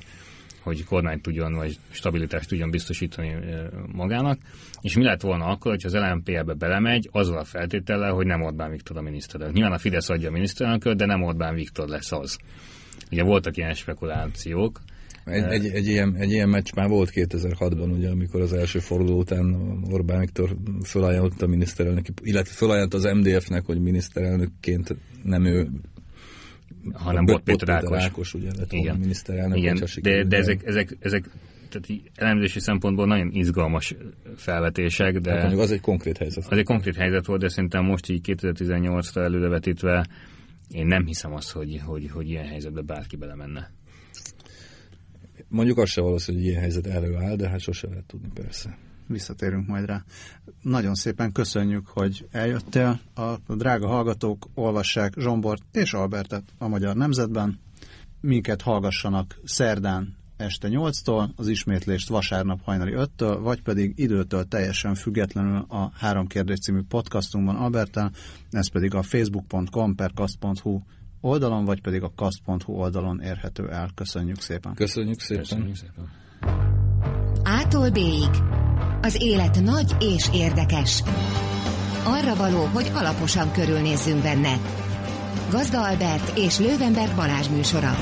hogy kormányt tudjon, vagy stabilitást tudjon biztosítani magának. És mi lett volna akkor, hogyha az LMP ebbe belemegy, azzal a feltétellel, hogy nem Orbán Viktor a miniszterelnök. Nyilván a Fidesz adja a miniszterelnököt, de nem Orbán Viktor lesz az. Ugye voltak ilyen spekulációk, Egy, egy, egy, ilyen, egy ilyen meccs már volt 2006-ban, ugye, amikor az első forduló után Orbán Viktor fölajánlott a miniszterelnök, illetve fölajánlott az MDF-nek, hogy miniszterelnökként nem ő, hanem Bot Péter Ákos. Ákos ugye, lett Igen, miniszterelnök. Igen. hogyha de, de ezek, ezek, ezek tehát elemzési szempontból nagyon izgalmas felvetések, de Hát mondjuk az egy konkrét helyzet. az egy konkrét helyzet volt, de szerintem most így 2018-ra előrevetítve én nem hiszem azt, hogy, hogy, hogy ilyen helyzetbe bárki belemenne. Mondjuk az se valószínű, hogy ilyen helyzet előáll, de hát sose lehet tudni persze. Visszatérünk majd rá. Nagyon szépen köszönjük, hogy eljöttél. A drága hallgatók olvassák Zsombort és Albertet a Magyar Nemzetben. Minket hallgassanak szerdán este 8-tól, az ismétlést vasárnap hajnali 5-től, vagy pedig időtől teljesen függetlenül a Három Kérdés című podcastunkban Albertel, ez pedig a facebook.com per oldalon, vagy pedig a kast.hu oldalon érhető el. Köszönjük szépen! Köszönjük szépen. Köszönjük szépen. Ától B-ig. Az élet nagy és érdekes. Arra való, hogy alaposan körülnézzünk benne. Gazda Albert és Lővenberg Balázs műsora.